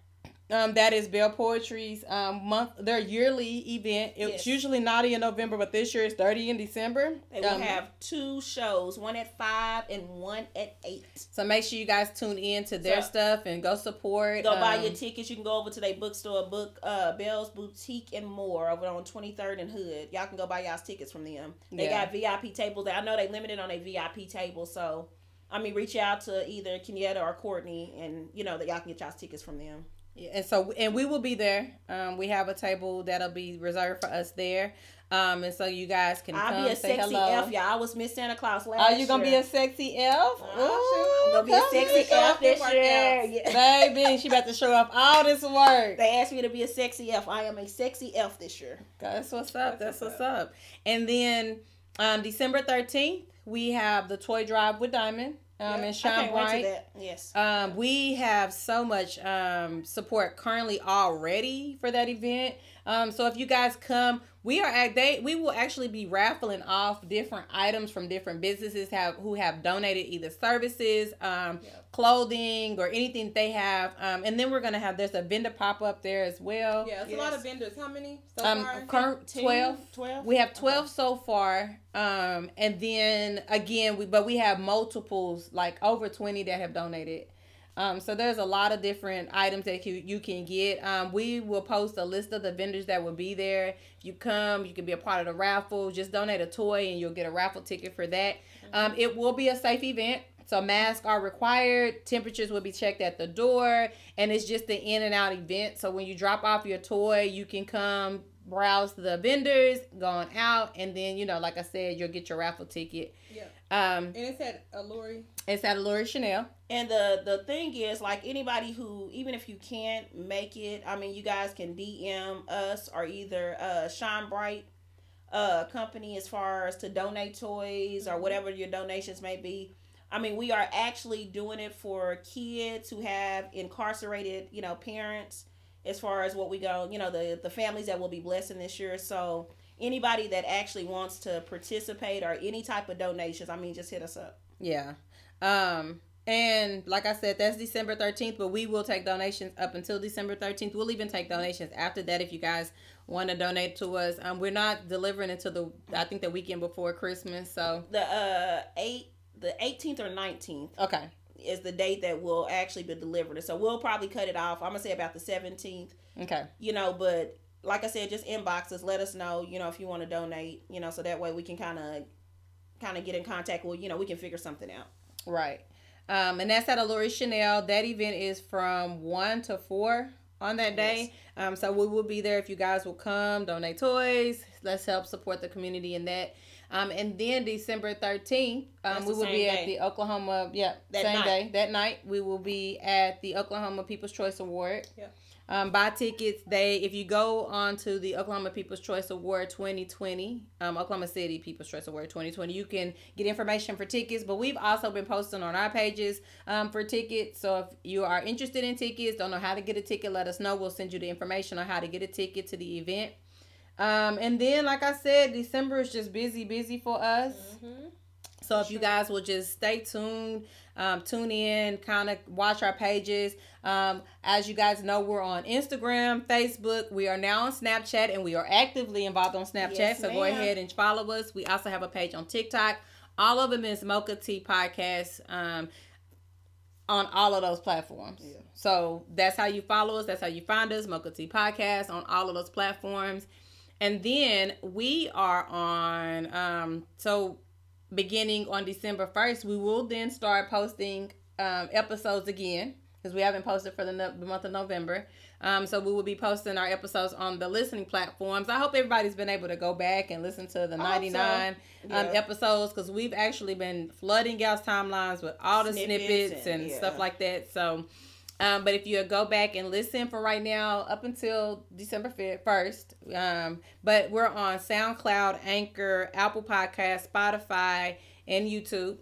Um, that is Bell Poetry's um month, their yearly event. It's Yes. usually naughty in November, but this year it's Dirty in December. They will Um, have two shows, one at five and one at eight. So make sure you guys tune in to their So- stuff and go support. Go buy um, your tickets. You can go over to their bookstore, book uh Bell's Boutique and more over on 23rd and Hood. Y'all can go buy y'all's tickets from them. They Yeah. got VIP tables. I know they limited on a VIP table, so I mean, reach out to either Kenyatta or Courtney, and you know that y'all can get y'all's tickets from them. Yeah, and so and we will be there. Um, we have a table that'll be reserved for us there. Um, and so you guys can I'll come be a say sexy hello. F, y'all. I was Miss Santa Claus last Are you gonna be a sexy elf? I'm gonna be a sexy. F this year. <laughs> Yeah. baby. She about to show off all this work. They asked me to be a sexy F. I am a sexy F this year. That's what's up. That's, That's what's up. And then um, December thirteenth, we have the toy drive with Diamond um, Yeah, in I Shine can't to Bright. that. Yes. Um, we have so much um, support currently already for that event. Um, so if you guys come, we are at they we will actually be raffling off different items from different businesses have who have donated either services, um, Yep. clothing, or anything they have. Um, and then we're gonna have there's a vendor pop up there as well. Yeah, it's Yes. a lot of vendors. How many so Um, far? current twelve. 12? We have 12 so far. Um, and then again, we but we have multiples, like over 20 that have donated. Um, so there's a lot of different items that you, you can get. Um, we will post a list of the vendors that will be there. If you come, you can be a part of the raffle. Just donate a toy and you'll get a raffle ticket for that. Um, it will be a safe event. So masks are required. Temperatures will be checked at the door, and it's just an in and out event. So when you drop off your toy, you can come browse the vendors, going out, and then you know, like I said, you'll get your raffle ticket. Yeah. Um, And it's at Allure. it's at Allure Chanel. And the the thing is, like anybody who, even if you can't make it, I mean, you guys can DM us or either uh Shine Bright uh company as far as to donate toys or whatever your donations may be. I mean, we are actually doing it for kids who have incarcerated, you know, parents. As far as what we go, you know, the the families that will be blessing this year. So anybody that actually wants to participate or any type of donations, I mean, just hit us up. Yeah. Um, and like I said, that's December 13th, but we will take donations up until December 13th. We'll even take donations after that if you guys want to donate to us. Um, we're not delivering until the I think the weekend before Christmas. So the uh eight the 18th or 19th okay. is the date that will actually be delivered so we'll probably cut it off i'm gonna say about the 17th Okay. you know but like i said just inbox us let us know you know if you want to donate you know so that way we can kind of kind of get in contact well you know we can figure something out Right. Um, and that's at Allure Chanel. That event is from one to four on that day. Yes. Um, so we will be there if you guys will come, donate toys. Let's help support the community in that. Um, and then December 13th, um, we will be day. at the Oklahoma, yeah, That same night. day, that night. We will be at the Oklahoma People's Choice Award. Yep. Um, buy tickets. They, if you go on to the Oklahoma People's Choice Award 2020, um, Oklahoma City People's Choice Award 2020, you can get information for tickets. But we've also been posting on our pages um, for tickets. So if you are interested in tickets, don't know how to get a ticket, let us know. We'll send you the information on how to get a ticket to the event. Um, and then, like I said, December is just busy, busy for us. Mm-hmm. So if you guys will just stay tuned, um, tune in, kind of watch our pages. Um, as you guys know, we're on Instagram, Facebook. We are now on Snapchat, and we are actively involved on Snapchat. Yes, so go ahead and follow us. We also have a page on TikTok. All of them is Mocha Tea Podcast. Um, on all of those platforms. So that's how you follow us. That's how you find us, Mocha Tea Podcast, on all of those platforms. And then we are on, um, so beginning on December 1st, we will then start posting um, episodes again because we haven't posted for the, no- the month of November. Um, so we will be posting our episodes on the listening platforms. I hope everybody's been able to go back and listen to the I hope so. 99 um, episodes because we've actually been flooding y'all's timelines with all the Snippets snippets, and- and, yeah. stuff like that. So, um, but if you go back and listen for right now, up until December fifth, first, um, but we're on SoundCloud, Anchor, Apple Podcast, Spotify, and YouTube.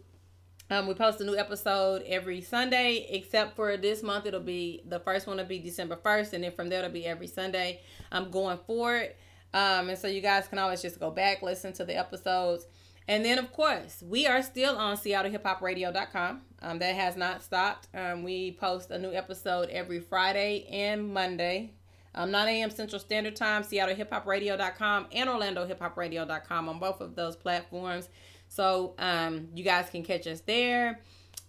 Um, we post a new episode every Sunday, except for this month. It'll be the first one will be December first, and then from there it'll be every Sunday. I'm going forward, um, and so you guys can always just go back, listen to the episodes, and then of course we are still on SeattleHipHopRadio.com. Um, that has not stopped. Um, we post a new episode every Friday and Monday. Um, 9 a.m. Central Standard Time, SeattleHipHopRadio.com and OrlandoHipHopRadio.com on both of those platforms. So um, you guys can catch us there.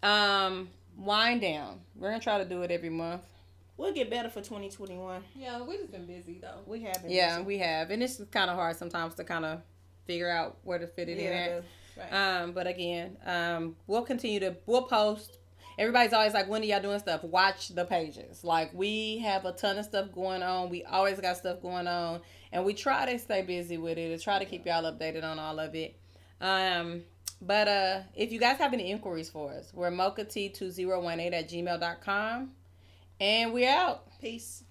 Um, wine down. We're gonna try to do it every month. we'll get better for 2021 Yeah, we've just been busy though. we have been Yeah, busy. we have, and it's kind of hard sometimes to kind of figure out where to fit it in. yeah At. the- Right. Um, but again, um, we'll continue to we'll post. Everybody's always like, when are y'all doing stuff? Watch the pages. Like we have a ton of stuff going on. We always got stuff going on, and we try to stay busy with it and try to keep y'all updated on all of it. Um, but uh, if you guys have any inquiries for us, we're mocha t2018 at gmail.com. And we're out. Peace.